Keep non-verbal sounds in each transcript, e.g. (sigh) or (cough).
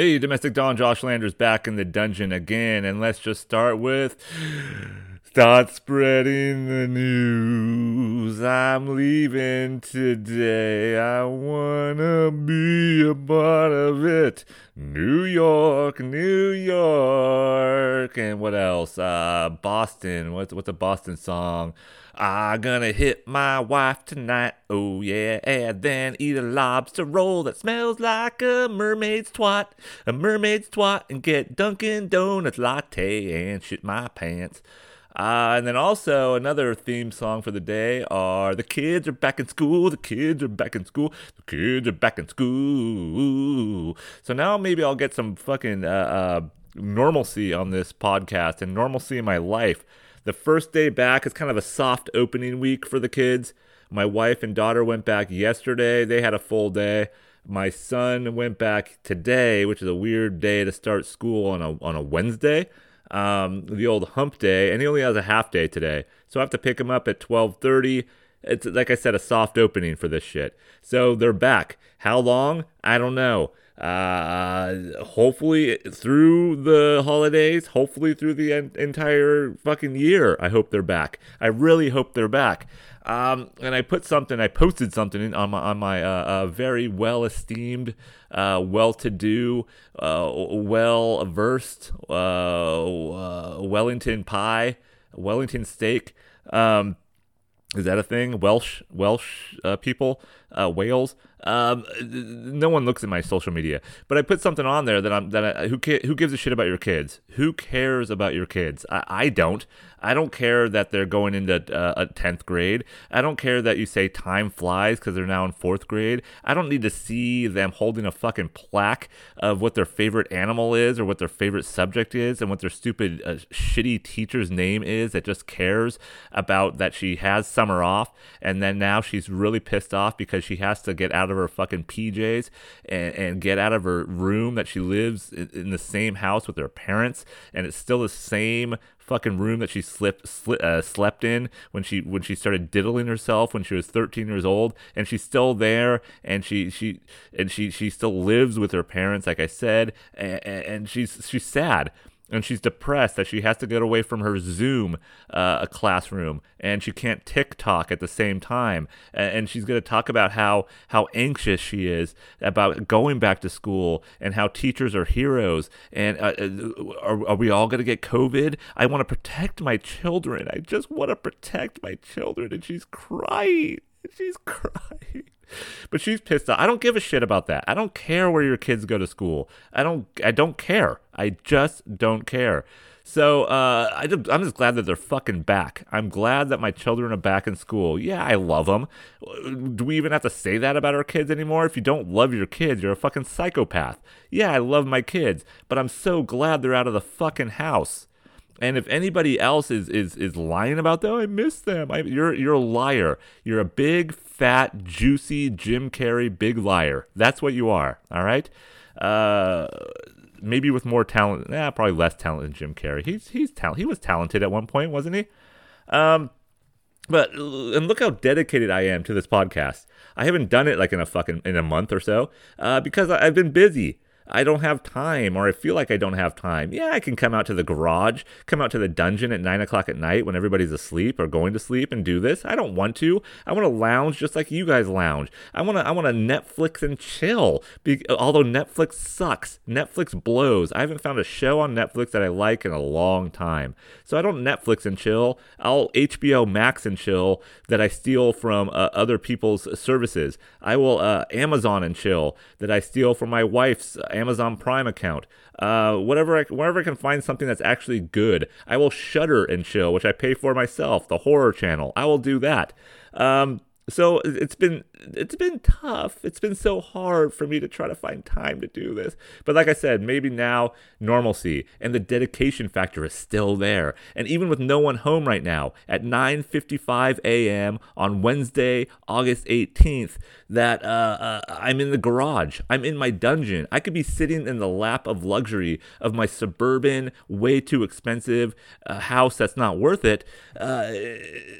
Hey, Domestic Don Josh Landers back in the dungeon again, and let's just start with start spreading the news. I'm leaving today. I wanna be a part of it. New York, New York, and what else? Uh, Boston. What's what's a Boston song? I'm gonna hit my wife tonight, oh yeah, and then eat a lobster roll that smells like a mermaid's twat, a mermaid's twat, and get Dunkin' Donuts latte and shit my pants. Uh, and then also another theme song for the day are the kids are back in school, the kids are back in school, the kids are back in school. So now maybe I'll get some fucking uh, uh, normalcy on this podcast and normalcy in my life. The first day back is kind of a soft opening week for the kids. My wife and daughter went back yesterday. They had a full day. My son went back today, which is a weird day to start school on a on a Wednesday, um, the old hump day, and he only has a half day today. So I have to pick him up at twelve thirty. It's like I said, a soft opening for this shit. So they're back. How long? I don't know uh, hopefully through the holidays, hopefully through the en- entire fucking year. I hope they're back. I really hope they're back. Um, and I put something, I posted something on my on my uh, uh, very well esteemed, uh, well to do, uh, well versed uh, uh, Wellington pie, Wellington steak. Um, is that a thing? Welsh Welsh people, Wales. Um, no one looks at my social media, but I put something on there that I'm that I, who who gives a shit about your kids? Who cares about your kids? I, I don't. I don't care that they're going into uh, a 10th grade. I don't care that you say time flies because they're now in fourth grade. I don't need to see them holding a fucking plaque of what their favorite animal is or what their favorite subject is and what their stupid, uh, shitty teacher's name is that just cares about that she has summer off and then now she's really pissed off because she has to get out of her fucking PJs and, and get out of her room that she lives in, in the same house with her parents, and it's still the same fucking room that she slipped, sli- uh, slept in when she when she started diddling herself when she was 13 years old. And she's still there. And she she and she she still lives with her parents like I said. And, and she's she's sad and she's depressed that she has to get away from her Zoom uh, classroom and she can't TikTok at the same time. And she's going to talk about how how anxious she is about going back to school and how teachers are heroes. And uh, uh are, are we all going to get COVID? I want to protect my children. I just want to protect my children. And she's crying. (laughs) She's crying but she's pissed off. I don't give a shit about that. I don't care where your kids go to school. I don't. I don't care. I just don't care. So uh, I I'm just glad that they're fucking back. I'm glad that my children are back in school. Yeah, I love them. Do we even have to say that about our kids anymore? If you don't love your kids, you're a fucking psychopath. Yeah, I love my kids, but I'm so glad they're out of the fucking house. And if anybody else is is is lying about that, oh, I miss them. I, you're you're a liar. You're a big fat juicy Jim Carrey big liar. That's what you are. All right. Uh, maybe with more talent. Yeah, probably less talent than Jim Carrey. He's he's talent. He was talented at one point, wasn't he? Um, but and look how dedicated I am to this podcast. I haven't done it like in a fucking in a month or so uh, because I've been busy. I don't have time or I feel like I don't have time. Yeah, I can come out to the garage, come out to the dungeon at nine o'clock at night when everybody's asleep or going to sleep and do this. I don't want to. I want to lounge just like you guys lounge. I want to. I want to Netflix and chill. Be, although Netflix sucks, Netflix blows. I haven't found a show on Netflix that I like in a long time. So I don't Netflix and chill. I'll HBO Max and chill that I steal from uh, other people's services. I will uh, Amazon and chill that I steal from my wife's. Amazon Prime account. Uh, whatever, I, wherever I can find something that's actually good, I will Shudder and chill, which I pay for myself. The horror channel, I will do that. Um, so it's been it's been tough. It's been so hard for me to try to find time to do this. But like I said, maybe now normalcy and the dedication factor is still there. And even with no one home right now at 9:55 a.m. on Wednesday, August 18th, that uh, uh, I'm in the garage. I'm in my dungeon. I could be sitting in the lap of luxury of my suburban, way too expensive uh, house that's not worth it uh,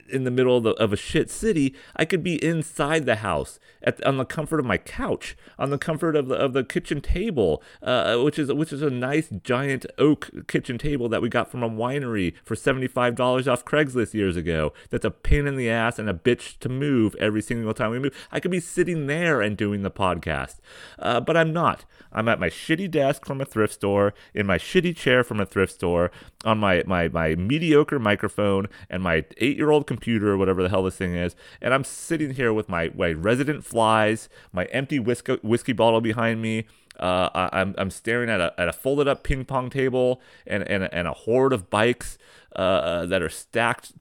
in the middle of, the, of a shit city. I could be inside the house at, on the comfort of my couch, on the comfort of the, of the kitchen table, uh, which is which is a nice giant oak kitchen table that we got from a winery for seventy five dollars off Craigslist years ago. That's a pain in the ass and a bitch to move every single time we move. I could be sitting there and doing the podcast, uh, but I'm not. I'm at my shitty desk from a thrift store, in my shitty chair from a thrift store, on my my my mediocre microphone and my eight year old computer whatever the hell this thing is, and I'm sitting here with my my resident flies, my empty whiskey whiskey bottle behind me. Uh, I, am I'm staring at a, at a folded up ping pong table and, and, and a horde of bikes uh, that are stacked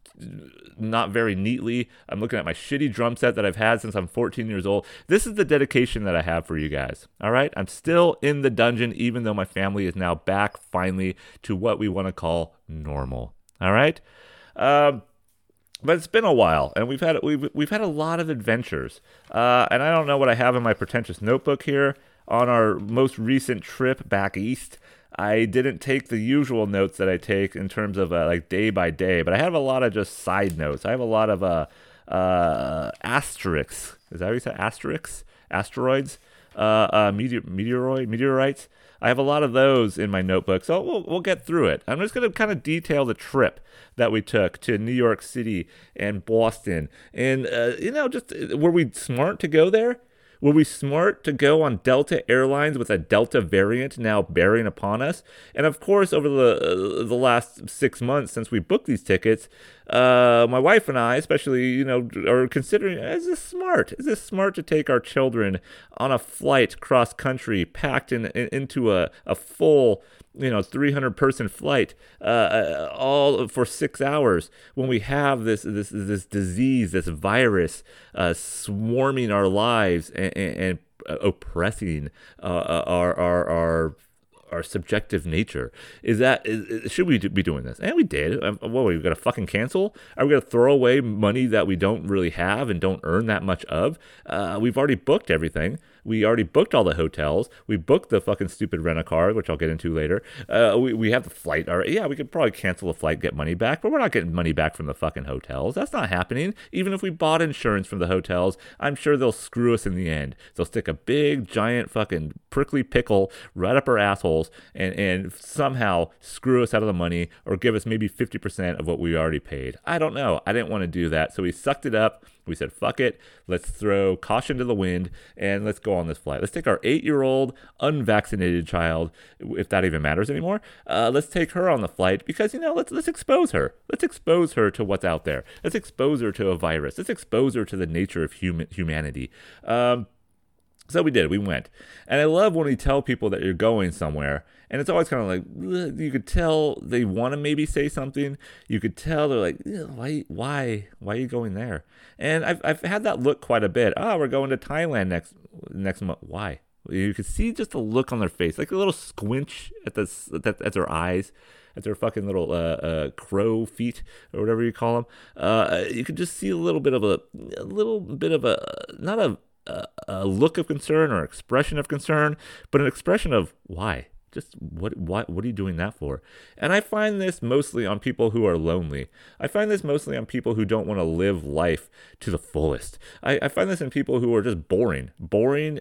not very neatly. I'm looking at my shitty drum set that I've had since I'm 14 years old. This is the dedication that I have for you guys. All right. I'm still in the dungeon, even though my family is now back finally to what we want to call normal. All right. Um, but it's been a while, and we've had we've we've had a lot of adventures. Uh, and I don't know what I have in my pretentious notebook here on our most recent trip back east. I didn't take the usual notes that I take in terms of uh, like day by day, but I have a lot of just side notes. I have a lot of uh, uh, asterisks. Is that how you say asterisks? Asteroids? Uh, uh, meteor, meteoroid, meteorites. I have a lot of those in my notebook, so we'll, we'll get through it. I'm just going to kind of detail the trip that we took to New York City and Boston. And, uh, you know, just were we smart to go there? Were we smart to go on Delta Airlines with a Delta variant now bearing upon us? And of course, over the uh, the last six months since we booked these tickets, uh, my wife and I, especially, you know, are considering: is this smart? Is this smart to take our children on a flight cross country, packed in, in into a a full you know 300 person flight uh, uh, all for six hours when we have this this this disease this virus uh, swarming our lives and, and, and oppressing uh, uh our our our our subjective nature. Is that is, should we be doing this? And we did. Um, what are we gonna fucking cancel? Are we gonna throw away money that we don't really have and don't earn that much of? Uh, we've already booked everything we already booked all the hotels. We booked the fucking stupid rent a car, which I'll get into later. Uh, we, we have the flight. All right, yeah, we could probably cancel the flight, get money back, but we're not getting money back from the fucking hotels. That's not happening. Even if we bought insurance from the hotels, I'm sure they'll screw us in the end. They'll stick a big, giant, fucking prickly pickle right up our assholes and, and somehow screw us out of the money or give us maybe 50% of what we already paid. I don't know. I didn't want to do that. So we sucked it up. We said, fuck it. Let's throw caution to the wind and let's go on this flight. Let's take our eight year old unvaccinated child, if that even matters anymore. Uh, let's take her on the flight because, you know, let's, let's expose her. Let's expose her to what's out there. Let's expose her to a virus. Let's expose her to the nature of human humanity. Um, so we did. We went. And I love when we tell people that you're going somewhere and it's always kind of like you could tell they want to maybe say something. You could tell they're like, why, why, why are you going there? And I've I've had that look quite a bit. Oh, we're going to Thailand next next month. Why? You could see just the look on their face, like a little squinch at the at, at their eyes at their fucking little uh, uh, crow feet or whatever you call them. Uh, you could just see a little bit of a, a little bit of a not a, a look of concern or expression of concern, but an expression of why just what what what are you doing that for? And i find this mostly on people who are lonely. I find this mostly on people who don't want to live life to the fullest. I, I find this in people who are just boring boring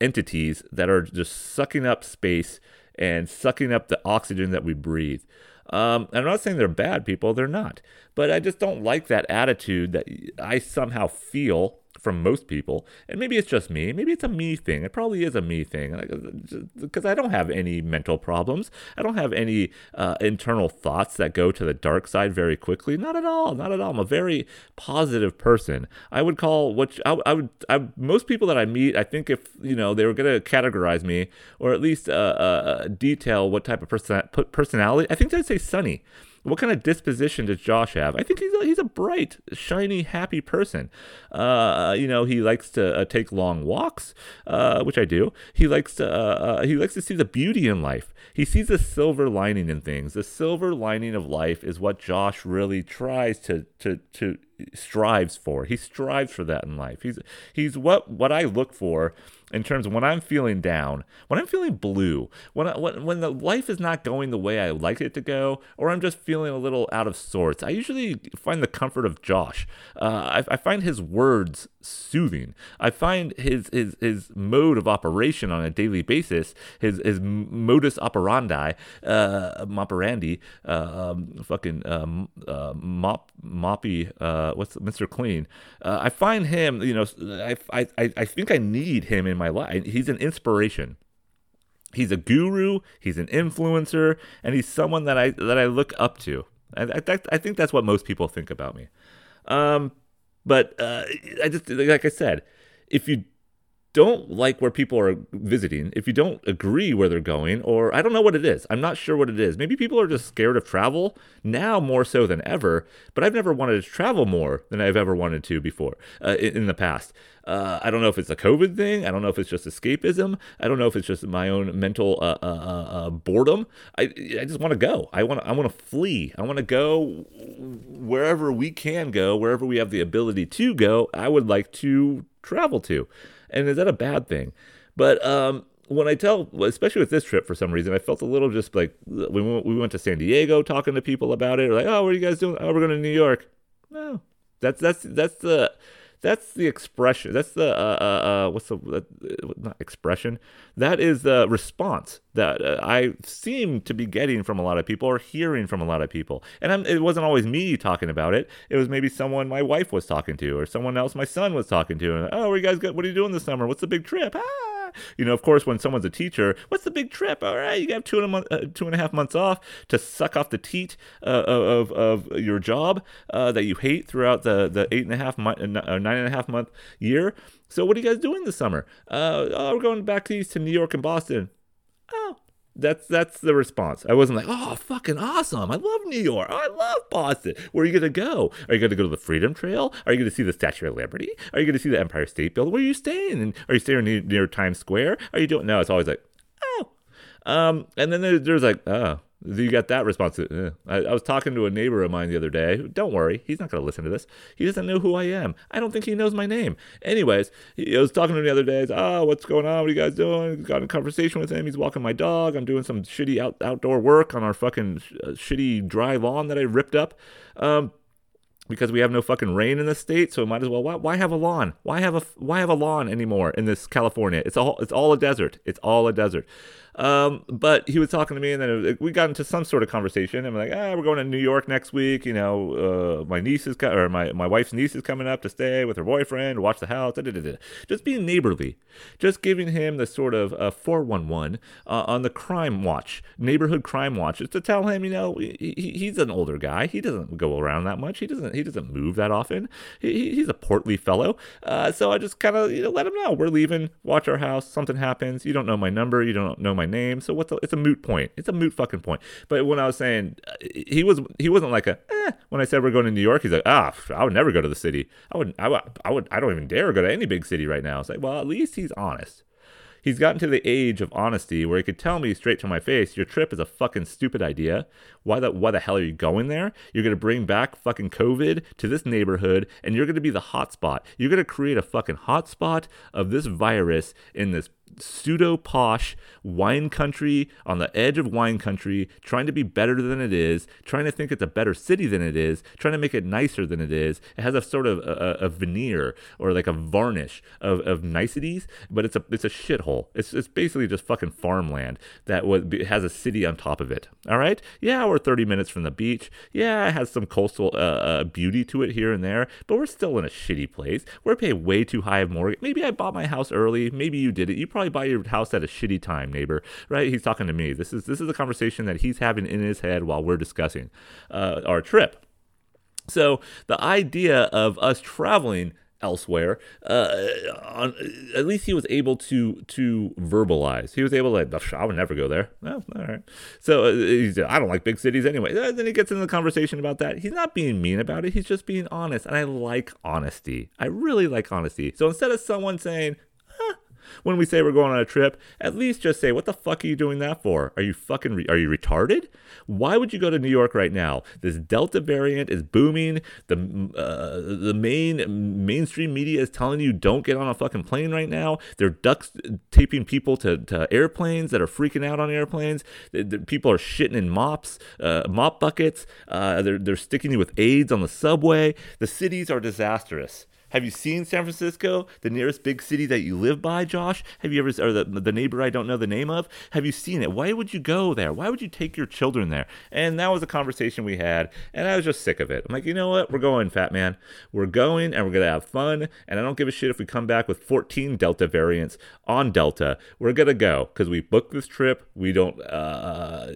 entities that are just sucking up space and sucking up the oxygen that we breathe. Um, I'm not saying they're bad people, they're not. But I just don't like that attitude that I somehow feel from most people. And maybe it's just me. Maybe it's a me thing. It probably is a me thing because I don't have any mental problems. I don't have any uh, internal thoughts that go to the dark side very quickly. Not at all. Not at all. I'm a very positive person. I would call what I, I would. I, most people that I meet, I think if you know they were going to categorize me or at least uh, uh, detail what type of person personality, I think they'd say sunny. What kind of disposition does Josh have? I think he's a, he's a bright, shiny, happy person. Uh, you know, he likes to uh, take long walks, uh, which I do. He likes to uh, uh, he likes to see the beauty in life. He sees the silver lining in things. The silver lining of life is what Josh really tries to to to strives for. He strives for that in life. He's he's what what I look for in terms of when I'm feeling down, when I'm feeling blue, when I, when when the life is not going the way I like it to go, or I'm just feeling a little out of sorts. I usually find the comfort of Josh. Uh, I, I, find his words soothing. I find his his his mode of operation on a daily basis, his his modus operandi, uh, operandi, uh, um, fucking um, uh, mop moppy, uh, what's Mr. Clean. Uh, I find him, you know, I, I I think I need him in my life. He's an inspiration. He's a guru. He's an influencer, and he's someone that I that I look up to. I, I, I think that's what most people think about me. Um, but uh, I just like I said, if you don't like where people are visiting, if you don't agree where they're going, or I don't know what it is, I'm not sure what it is. Maybe people are just scared of travel now more so than ever, but I've never wanted to travel more than I've ever wanted to before uh, in, the past. Uh, I don't know if it's a COVID thing. I don't know if it's just escapism. I don't know if it's just my own mental uh, uh, uh, uh boredom. I, I just want to go. I want I want to flee. I want to go wherever we can go, wherever we have the ability to go. I would like to travel to. And is that a bad thing? But um, when I tell, especially with this trip, for some reason, I felt a little just like we went, we went to San Diego talking to people about it. Like, oh, what are you guys doing? Oh, we're going to New York. No, that's that's that's the that's the expression. That's the uh, uh, uh, what's the uh, not expression? That is the response that uh, I seem to be getting from a lot of people or hearing from a lot of people. And I'm, it wasn't always me talking about it. It was maybe someone my wife was talking to or someone else my son was talking to. And oh, are you guys? What are you doing this summer? What's the big trip? Ah! You know, of course, when someone's a teacher, what's the big trip? All right, you have two and a month, uh, two and a half months off to suck off the teat uh, of of your job uh, that you hate throughout the the eight and a half month, uh, nine and a half month year. So, what are you guys doing this summer? Uh, oh, we're going back east to New York and Boston. That's that's the response. I wasn't like, oh, fucking awesome. I love New York. I love Boston. Where are you gonna go? Are you gonna go to the Freedom Trail? Are you gonna see the Statue of Liberty? Are you gonna see the Empire State Building? Where are you staying? And are you staying near, near Times Square? Are you doing? No, it's always like, oh. Um, and then there's, there's like, oh, you got that response. Eh. I, I, was talking to a neighbor of mine the other day. Don't worry, he's not going to listen to this. He doesn't know who I am. I don't think he knows my name. Anyways, he, I was talking to him the other day. oh, what's going on? What are you guys doing? Got in a conversation with him. He's walking my dog. I'm doing some shitty out, outdoor work on our fucking sh- uh, shitty dry lawn that I ripped up. Um, because we have no fucking rain in the state, so might as well. Why, why, have a lawn? Why have a why have a lawn anymore in this California? It's all it's all a desert. It's all a desert. Um, but he was talking to me, and then we got into some sort of conversation. I'm like, ah, we're going to New York next week. You know, uh, my niece is co- or my my wife's niece is coming up to stay with her boyfriend, watch the house. Da, da, da, just being neighborly, just giving him the sort of uh, 411 uh, on the crime watch, neighborhood crime watch, just to tell him, you know, he, he's an older guy. He doesn't go around that much. He doesn't he doesn't move that often. He, he's a portly fellow. Uh, so I just kind of you know let him know we're leaving. Watch our house. Something happens. You don't know my number. You don't know my name. So what's a, it's a moot point. It's a moot fucking point. But when I was saying he was he wasn't like a eh, when I said we're going to New York, he's like ah I would never go to the city. I would I would I would I don't even dare go to any big city right now. It's like well at least he's honest. He's gotten to the age of honesty where he could tell me straight to my face, your trip is a fucking stupid idea. Why the why the hell are you going there? You're gonna bring back fucking COVID to this neighborhood and you're gonna be the hotspot. You're gonna create a fucking hotspot of this virus in this pseudo posh wine country on the edge of wine country, trying to be better than it is, trying to think it's a better city than it is, trying to make it nicer than it is. It has a sort of a, a veneer or like a varnish of, of niceties, but it's a it's a shithole. It's it's basically just fucking farmland that was has a city on top of it. All right, yeah, we're 30 minutes from the beach. Yeah, it has some coastal uh, uh, beauty to it here and there, but we're still in a shitty place. We're paying way too high of mortgage. Maybe I bought my house early. Maybe you did it. You probably buy your house at a shitty time, neighbor. Right? He's talking to me. This is this is a conversation that he's having in his head while we're discussing uh, our trip. So the idea of us traveling elsewhere. Uh, on, at least he was able to to verbalize. He was able to. I would never go there. Oh, all right. So uh, I don't like big cities anyway. Uh, then he gets into the conversation about that. He's not being mean about it. He's just being honest, and I like honesty. I really like honesty. So instead of someone saying, When we say we're going on a trip, at least just say, what the fuck are you doing that for? Are you fucking, re- are you retarded? Why would you go to New York right now? This Delta variant is booming. The, uh, the main mainstream media is telling you don't get on a fucking plane right now. They're duct taping people to, to airplanes that are freaking out on airplanes. The, the people are shitting in mops, uh, mop buckets. Uh, they're, they're sticking you with AIDS on the subway. The cities are disastrous. Have you seen San Francisco, the nearest big city that you live by, Josh? Have you ever, or the, the neighbor I don't know the name of? Have you seen it? Why would you go there? Why would you take your children there? And that was a conversation we had, and I was just sick of it. I'm like, you know what? We're going, fat man. We're going, and we're going to have fun, and I don't give a shit if we come back with 14 Delta variants on Delta. We're going to go because we booked this trip. We don't, uh,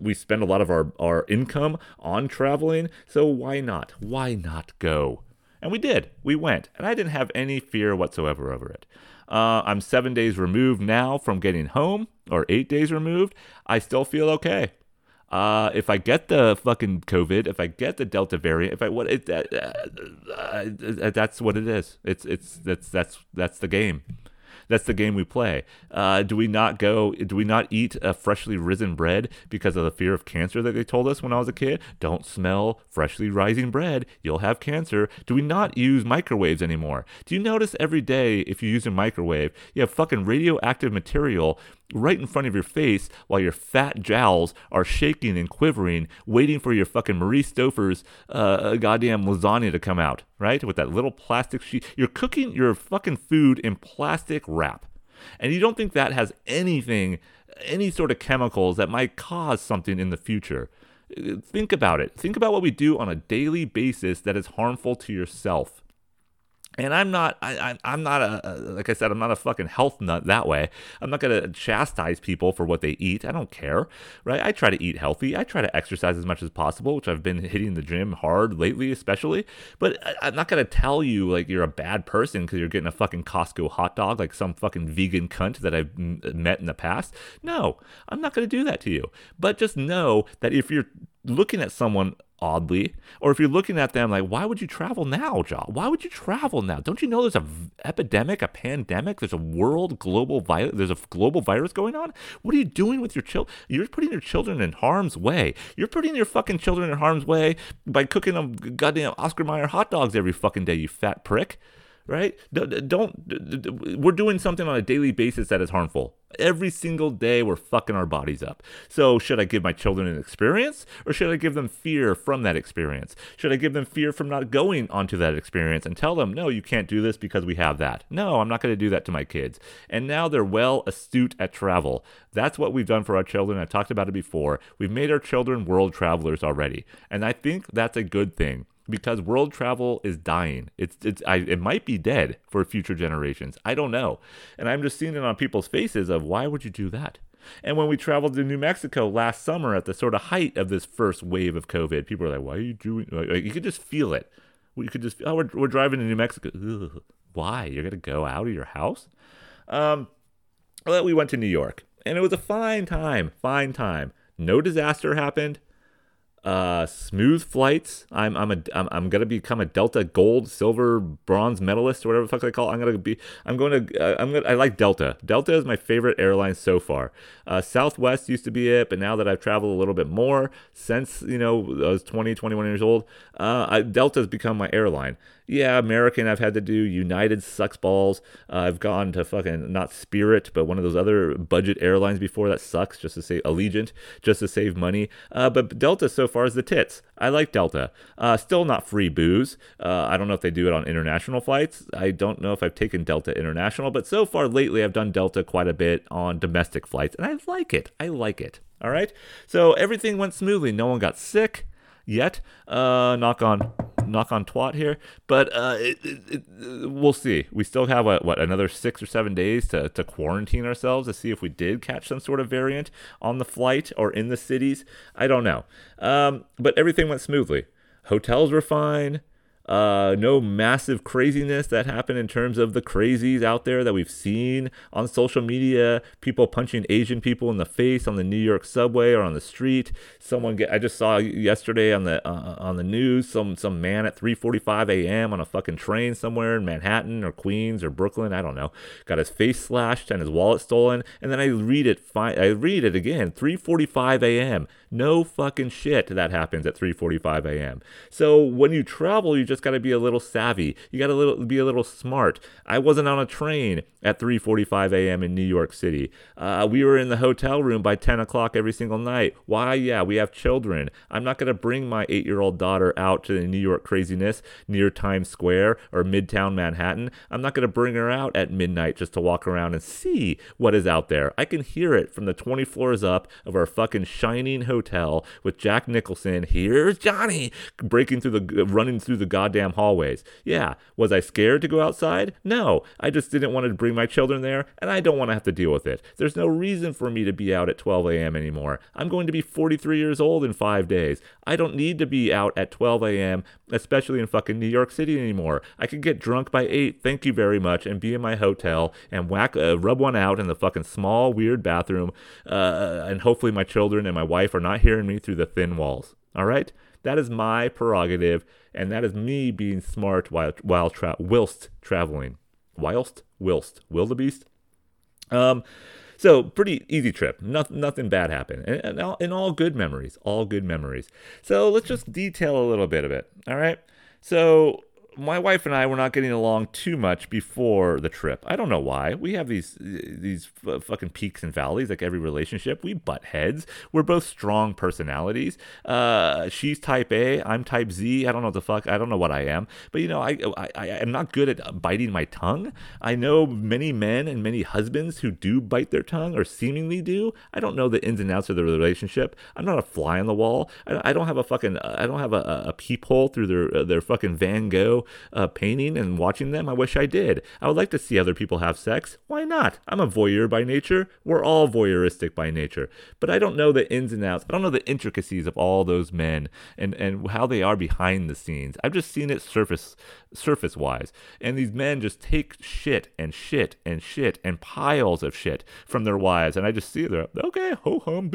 we spend a lot of our, our income on traveling, so why not? Why not go? And we did. We went. And I didn't have any fear whatsoever over it. Uh, I'm seven days removed now from getting home, or eight days removed. I still feel okay. Uh, if I get the fucking COVID, if I get the Delta variant, if I what it, uh, uh, uh that's what it is. It's it's that's that's that's the game. That's the game we play. Uh, do we not go? Do we not eat a freshly risen bread because of the fear of cancer that they told us when I was a kid? Don't smell freshly rising bread; you'll have cancer. Do we not use microwaves anymore? Do you notice every day if you use a microwave, you have fucking radioactive material right in front of your face while your fat jowls are shaking and quivering, waiting for your fucking Marie Stouffer's uh, goddamn lasagna to come out, right? With that little plastic sheet. You're cooking your fucking food in plastic wrap. And you don't think that has anything, any sort of chemicals that might cause something in the future. Think about it. Think about what we do on a daily basis that is harmful to yourself and I'm not, I, I'm not a, like I said, I'm not a fucking health nut that way. I'm not to chastise people for what they eat. I don't care, right? I try to eat healthy. I try to exercise as much as possible, which I've been hitting the gym hard lately, especially. But I, am not to tell you like you're a bad person because you're getting a fucking Costco hot dog like some fucking vegan cunt that I've met in the past. No, I'm not to do that to you. But just know that if you're looking at someone oddly, or if you're looking at them like, why would you travel now, John? Why would you travel now? Don't you know there's a v- epidemic, a pandemic? There's a world global virus. There's a global virus going on. What are you doing with your children? You're putting your children in harm's way. You're putting your fucking children in harm's way by cooking them goddamn Oscar Mayer hot dogs every fucking day. You fat prick right? Don't, we're doing something on a daily basis that is harmful. Every single day, we're fucking our bodies up. So, should I give my children an experience or should I give them fear from that experience? Should I give them fear from not going onto that experience and tell them, no, you can't do this because we have that? No, I'm not going to do that to my kids. And now they're well astute at travel. That's what we've done for our children. I've talked about it before. We've made our children world travelers already. And I think that's a good thing because world travel is dying. It's it's I, it might be dead for future generations. I don't know, and I'm just seeing it on people's faces of why would you do that? And when we traveled to New Mexico last summer at the sort of height of this first wave of COVID, people were like, "Why are you doing?" Like, you could just feel it. You could just oh, we're we're driving to New Mexico. Ugh, why you're gonna go out of your house? Um, well, we went to New York, and it was a fine time. Fine time. No disaster happened uh, smooth flights. I'm I'm a I'm, I'm gonna become a Delta Gold, Silver, Bronze medalist or whatever the fuck they call. It. I'm gonna be. I'm going to. Uh, I'm gonna. I like Delta. Delta is my favorite airline so far. Uh, Southwest used to be it, but now that I've traveled a little bit more since you know I was 20, 21 years old, uh, has become my airline yeah, American I've had to do. United sucks balls. Uh, I've gone to fucking not Spirit, but one of those other budget airlines before that sucks just to say Allegiant, just to save money. Uh, but Delta so far is the tits. I like Delta. Uh, still not free booze. Uh, I don't know if they do it on international flights. I don't know if I've taken Delta international, but so far lately I've done Delta quite a bit on domestic flights, and I like it. I like it. All right. So everything went smoothly. No one got sick yet. Uh, knock on knock on twat here, but uh, it, it, it, we'll see. We still have what, what another six or seven days to, to quarantine ourselves to see if we did catch some sort of variant on the flight or in the cities. I don't know, um, but everything went smoothly. Hotels were fine. Uh, no massive craziness that happened in terms of the crazies out there that we've seen on social media. People punching Asian people in the face on the New York subway or on the street. Someone get I just saw yesterday on the uh, on the news some some man at 3:45 a.m. on a fucking train somewhere in Manhattan or Queens or Brooklyn. I don't know. Got his face slashed and his wallet stolen. And then I read it. Fi- I read it again. 3:45 a.m. No fucking shit that happens at 3:45 a.m. So when you travel, you just got to be a little savvy. You got to be a little smart. I wasn't on a train at 3:45 a.m. in New York City. Uh, we were in the hotel room by 10 o'clock every single night. Why? Yeah, we have children. I'm not to bring my eight-year-old daughter out to the New York craziness near Times Square or Midtown Manhattan. I'm not to bring her out at midnight just to walk around and see what is out there. I can hear it from the 20 floors up of our fucking shining hotel with Jack Nicholson. Here's Johnny breaking through the running through the goddamn hallways. Yeah, was I scared to go outside? No, I just didn't want to bring my children there, and I don't want to have to deal with it. There's no reason for me to be out at 12 a.m. anymore. I'm going to be 43 years old in five days. I don't need to be out at 12 a.m., especially in fucking New York City anymore. I can get drunk by 8, thank you very much, and be in my hotel and whack, uh, rub one out in the fucking small, weird bathroom, uh, and hopefully my children and my wife are not hearing me through the thin walls. All right? That is my prerogative, and that is me being smart while, while tra- whilst traveling whilst, whilst, wildebeest. Um, so pretty easy trip. Nothing, nothing bad happened, and, and, all, and all good memories. All good memories. So let's just detail a little bit of it. All right. So my wife and I were not getting along too much before the trip. I don't know why. We have these these fucking peaks and valleys like every relationship. We butt heads. We're both strong personalities. Uh, she's type A. I'm type Z. I don't know what the fuck. I don't know what I am. But you know, I I, I am not good at biting my tongue. I know many men and many husbands who do bite their tongue or seemingly do. I don't know the ins and outs of the relationship. I'm not a fly on the wall. I, I don't have a fucking. I don't have a, a peephole through their their fucking Van Gogh uh, painting and watching them? I wish I did. I would like to see other people have sex. Why not? I'm a voyeur by nature. We're all voyeuristic by nature. But I don't know the ins and outs. I don't know the intricacies of all those men and, and how they are behind the scenes. I've just seen it surface surface wise. And these men just take shit and shit and shit and piles of shit from their wives. And I just see they're okay, ho hum,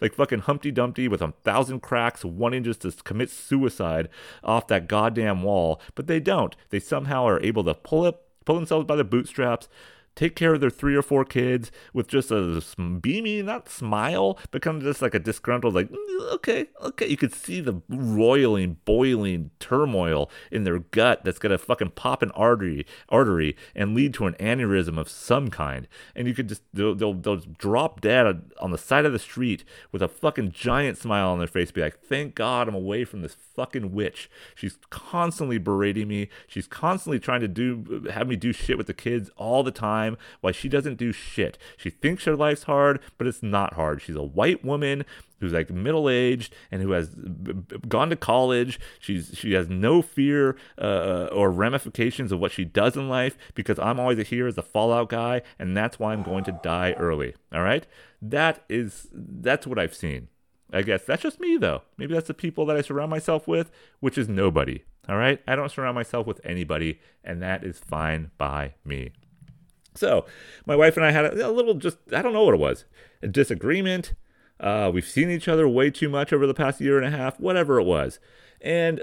like fucking Humpty Dumpty with a thousand cracks, wanting just to commit suicide off that goddamn wall, but they don't. They somehow are able to pull up, pull themselves by the bootstraps, take care of their three or four kids with just a beamy, not smile, but kind of just like a disgruntled, like, mm, okay, okay. You could see the roiling, boiling turmoil in their gut that's going to fucking pop an artery, artery and lead to an aneurysm of some kind. And you could just, they'll, they'll, they'll drop dead on the side of the street with a fucking giant smile on their face, be like, thank God I'm away from this fucking witch. She's constantly berating me. She's constantly trying to do, have me do shit with the kids all the time time why she doesn't do shit. She thinks her life's hard, but it's not hard. She's a white woman who's like middle aged and who has gone to college. She's she has no fear uh, or ramifications of what she does in life because I'm always here as a Fallout guy, and that's why I'm going to die early. All right, that is that's what I've seen. I guess that's just me though. Maybe that's the people that I surround myself with, which is nobody. All right, I don't surround myself with anybody, and that is fine by me. So, my wife and I had a, a little just, I don't know what it was, a disagreement. Uh, we've seen each other way too much over the past year and a half, whatever it was. And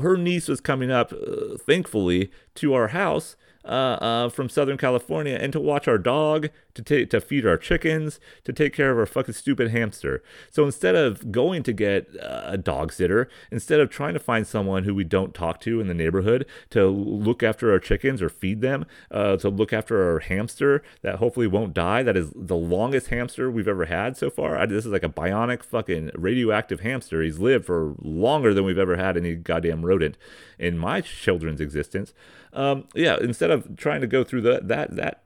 her niece was coming up, uh, thankfully, to our house uh, uh, from Southern California and to watch our dog, to take to feed our chickens, to take care of our fucking stupid hamster. So instead of going to get uh, a dog sitter, instead of trying to find someone who we don't talk to in the neighborhood to look after our chickens or feed them, uh, to look after our hamster that hopefully won't die, that is the longest hamster we've ever had so far. I, this is like a bionic fucking radioactive hamster. He's lived for longer than we've ever had any goddamn rodent in my children's existence. Um, yeah, instead of trying to go through the, that that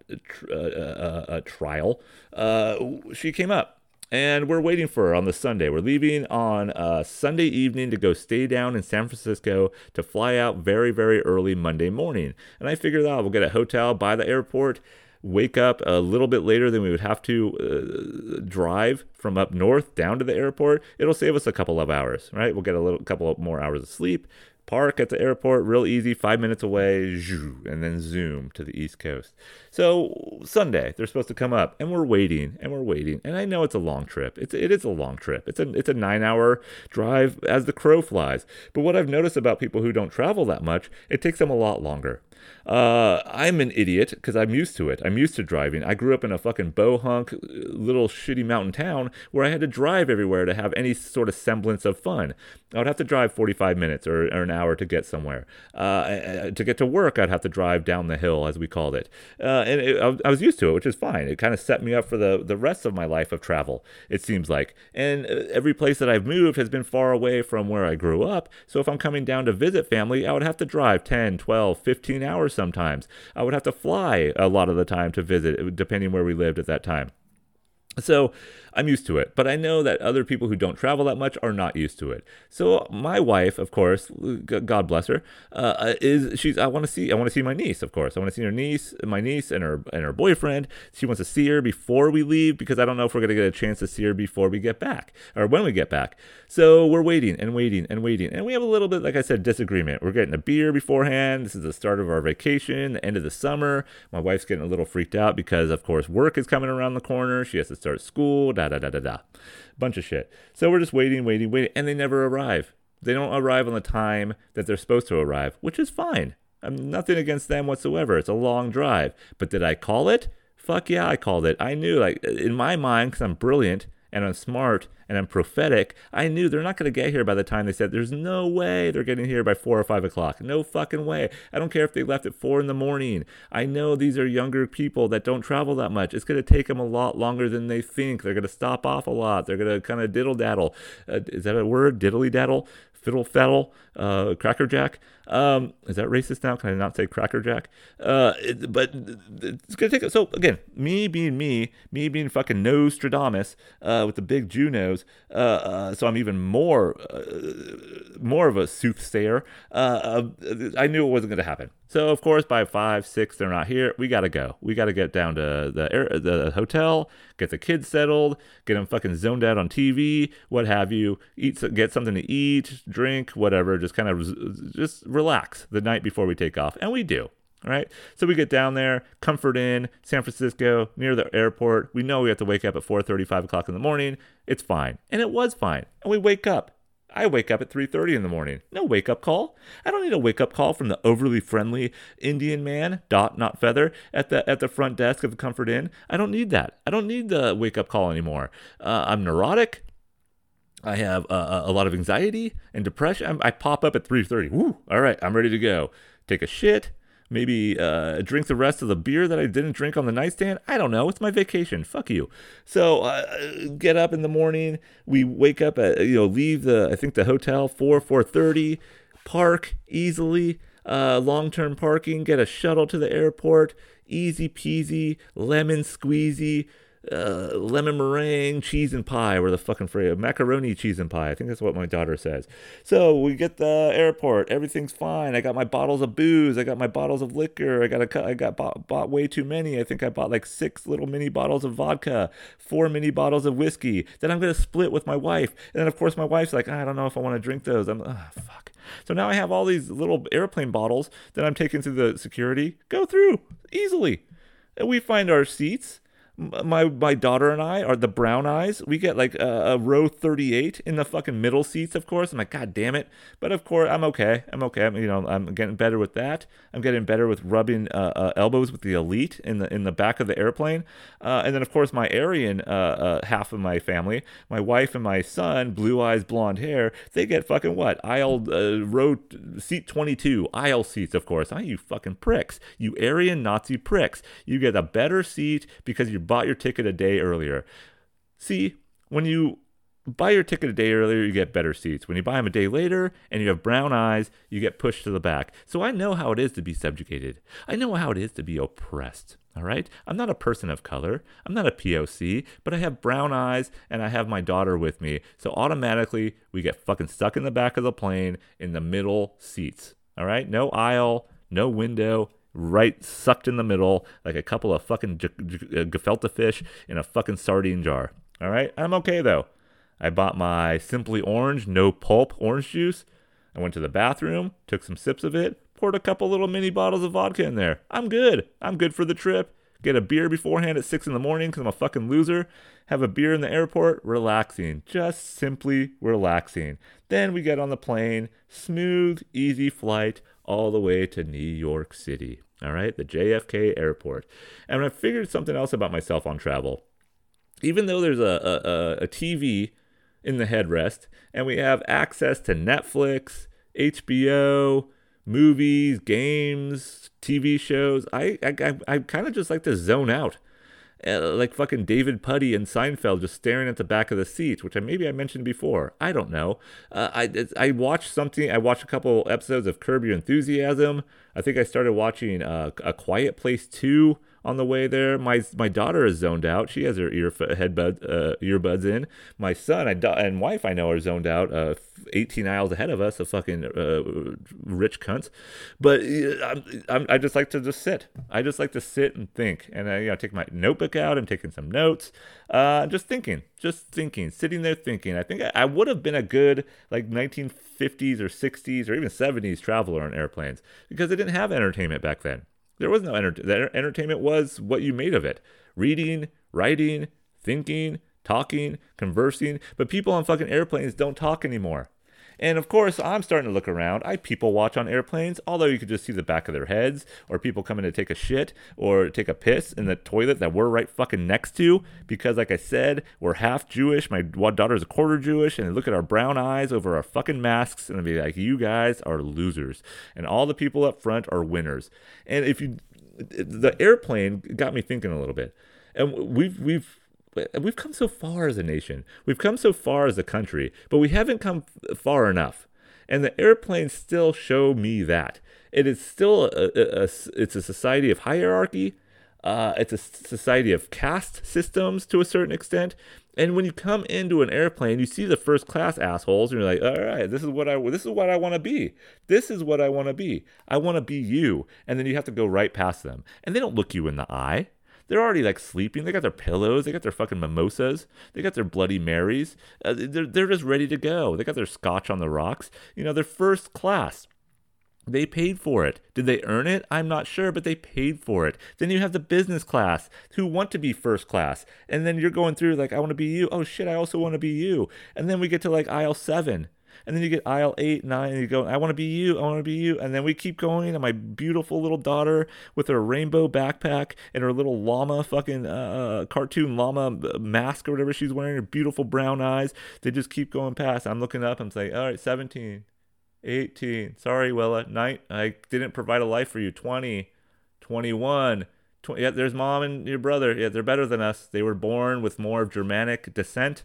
uh, uh, uh, trial, uh, she came up. And we're waiting for her on the Sunday. We're leaving on uh, Sunday evening to go stay down in San Francisco to fly out very, very early Monday morning. And I figured out we'll get a hotel by the airport, wake up a little bit later than we would have to uh, drive from up north down to the airport. It'll save us a couple of hours, right? We'll get a little couple more hours of sleep park at the airport, real easy, five minutes away, and then zoom to the East Coast. So Sunday, they're supposed to come up, and we're waiting, and we're waiting. And I know it's a long trip. It's it is a long trip. It's a it's a nine hour drive as the crow flies. But what I've noticed about people who don't travel that much, it takes them a lot longer. Uh, I'm an idiot because I'm used to it. I'm used to driving. I grew up in a fucking bohunk little shitty mountain town where I had to drive everywhere to have any sort of semblance of fun. I would have to drive 45 minutes or, or an hour to get somewhere. Uh, to get to work, I'd have to drive down the hill, as we called it. Uh, and it, I, was used to it, which is fine. It kind of set me up for the, the rest of my life of travel, it seems like. And uh, every place that I've moved has been far away from where I grew up. So if I'm coming down to visit family, I would have to drive 10, 12, 15 hours sometimes. I would have to fly a lot of the time to visit, depending where we lived at that time. So I'm used to it, but I know that other people who don't travel that much are not used to it. So my wife, of course, God bless her, uh, is she's I want to see I want to see my niece, of course. I want to see her niece, my niece, and her and her boyfriend. She wants to see her before we leave because I don't know if we're gonna get a chance to see her before we get back or when we get back. So we're waiting and waiting and waiting, and we have a little bit, like I said, disagreement. We're getting a beer beforehand. This is the start of our vacation, the end of the summer. My wife's getting a little freaked out because, of course, work is coming around the corner. She has to start school da da da da da. Bunch of shit. So we're just waiting, waiting, waiting, and they never arrive. They don't arrive on the time that they're supposed to arrive, which is fine. I'm nothing against them whatsoever. It's a long drive. But did I call it? Fuck yeah, I called it. I knew, like, in my mind, because I'm brilliant, and I'm smart and I'm prophetic, I knew they're not going to get here by the time they said, there's no way they're getting here by four or five o'clock. No fucking way. I don't care if they left at four in the morning. I know these are younger people that don't travel that much. It's going to take them a lot longer than they think. They're going to stop off a lot. They're going to kind of diddle daddle. Uh, is that a word? Diddly daddle? fiddle faddle, uh, cracker jack. Um, is that racist now? Can I not say cracker jack? Uh, it, but it's gonna take. So again, me being me, me being fucking Nostradamus uh, with the big Jew nose. Uh, uh, so I'm even more, uh, more of a soothsayer. Uh, I knew it wasn't gonna happen. So of course, by five, six, they're not here. We gotta go. We gotta get down to the air, the hotel, get the kids settled, get them fucking zoned out on TV, what have you. Eat, get something to eat, drink, whatever. Just kind of just relax the night before we take off, and we do. All right. So we get down there, Comfort Inn, San Francisco, near the airport. We know we have to wake up at 4 5 o'clock in the morning. It's fine. And it was fine. And we wake up. I wake up at 3:30 in the morning. No wake up call. I don't need a wake up call from the overly friendly Indian man, dot not feather, at the at the front desk of the Comfort Inn. I don't need that. I don't need the wake up call anymore. Uh, I'm neurotic. I have uh, a lot of anxiety and depression. I'm, i pop up at 3:30. Woo! All right, I'm ready to go. Take a shit, maybe uh, drink the rest of the beer that I didn't drink on the nightstand. I don't know. It's my vacation. Fuck you. So uh, get up in the morning. We wake up at you know leave the I think the hotel four four thirty. Park easily. Uh, long term parking. Get a shuttle to the airport. Easy peasy. Lemon squeezy uh, lemon meringue, cheese and pie, or the fucking phrase, macaroni, cheese and pie. I think that's what my daughter says. So we get the airport, everything's fine. I got my bottles of booze, I got my bottles of liquor, I got a, I got bought, bought way too many. I think I bought like six little mini bottles of vodka, four mini bottles of whiskey. Then I'm gonna split with my wife, and then of course my wife's like, I don't know if I want to drink those. I'm, ah, oh, fuck. So now I have all these little airplane bottles that I'm taking to the security. Go through easily. And we find our seats my my daughter and I are the brown eyes. We get like a, a, row 38 in the fucking middle seats, of course. I'm like, God damn it. But of course, I'm okay. I'm okay. I'm, you know, I'm getting better with that. I'm getting better with rubbing uh, uh, elbows with the elite in the in the back of the airplane. Uh, and then, of course, my Aryan uh, uh, half of my family, my wife and my son, blue eyes, blonde hair, they get fucking what? Aisle uh, row seat 22, aisle seats, of course. Oh, you fucking pricks. You Aryan Nazi pricks. You get a better seat because you bought your ticket a day earlier. See, when you buy your ticket a day earlier, you get better seats. When you buy them a day later and you have brown eyes, you get pushed to the back. So I know how it is to be subjugated. I know how it is to be oppressed. All right? I'm not a person of color. I'm not a POC, but I have brown eyes and I have my daughter with me. So automatically, we get fucking stuck in the back of the plane in the middle seats. All right? No aisle, no window, right sucked in the middle like a couple of fucking j- j- uh, gefilte fish in a fucking sardine jar. All right, I'm okay though. I bought my Simply Orange, no pulp orange juice. I went to the bathroom, took some sips of it, poured a couple little mini bottles of vodka in there. I'm good. I'm good for the trip. Get a beer beforehand at 6 in the morning because I'm a fucking loser. Have a beer in the airport, relaxing. Just simply relaxing. Then we get on the plane, smooth, easy flight all the way to New York City. All right, the JFK airport. And I figured something else about myself on travel. Even though there's a, a, a TV in the headrest and we have access to Netflix, HBO, movies, games, TV shows. I I, I, I kind of just like to zone out. Uh, like fucking David Puddy and Seinfeld just staring at the back of the seat, which I, maybe I mentioned before. I don't know. Uh, I I watched something. I watched a couple episodes of Curb Your Enthusiasm. I think I started watching uh, A Quiet Place 2 on the way there. My my daughter is zoned out. She has her ear headbud uh, earbuds in. My son and, and wife I know are zoned out. Uh, 18 aisles ahead of us, a fucking uh, rich cunts. But uh, I'm, I'm, i just like to just sit. I just like to sit and think. And I you know, take my notebook out. I'm taking some notes. Uh, just thinking, just thinking, sitting there thinking. I think I, I would have been a good like 1950s or 60s or even 70s traveler on airplanes because they didn't have entertainment back then. There was no enter- the entertainment was what you made of it. Reading, writing, thinking, talking, conversing, but people on fucking airplanes don't talk anymore. And of course, I'm starting to look around. I people watch on airplanes, although you could just see the back of their heads, or people coming to take a shit or take a piss in the toilet that we're right fucking next to. Because, like I said, we're half Jewish. My daughter's a quarter Jewish, and they look at our brown eyes over our fucking masks and be like, "You guys are losers," and all the people up front are winners. And if you, the airplane got me thinking a little bit, and we've we've we've come so far as a nation. We've come so far as a country, but we haven't come far enough. And the airplanes still show me that it is still a, a, a it's a society of hierarchy. Uh, it's a society of caste systems to a certain extent. And when you come into an airplane, you see the first class assholes, and you're like, "All right, this is what I this is what I want to be. This is what I want to be. I want to be you." And then you have to go right past them, and they don't look you in the eye. They're already like sleeping. They got their pillows. They got their fucking mimosas. They got their Bloody Marys. Uh, they're, they're just ready to go. They got their scotch on the rocks. You know, they're first class. They paid for it. Did they earn it? I'm not sure, but they paid for it. Then you have the business class who want to be first class. And then you're going through, like, I want to be you. Oh, shit, I also want to be you. And then we get to like aisle seven and then you get aisle eight, nine, and you go, I want to be you, I want to be you. And then we keep going, and my beautiful little daughter with her rainbow backpack and her little llama fucking uh, uh cartoon llama mask or whatever she's wearing, her beautiful brown eyes, they just keep going past. I'm looking up, I'm saying, all right, 17, 18, sorry, Willa, night, I didn't provide a life for you, 20, 21, 20, yeah, there's mom and your brother. Yeah, they're better than us. They were born with more of Germanic descent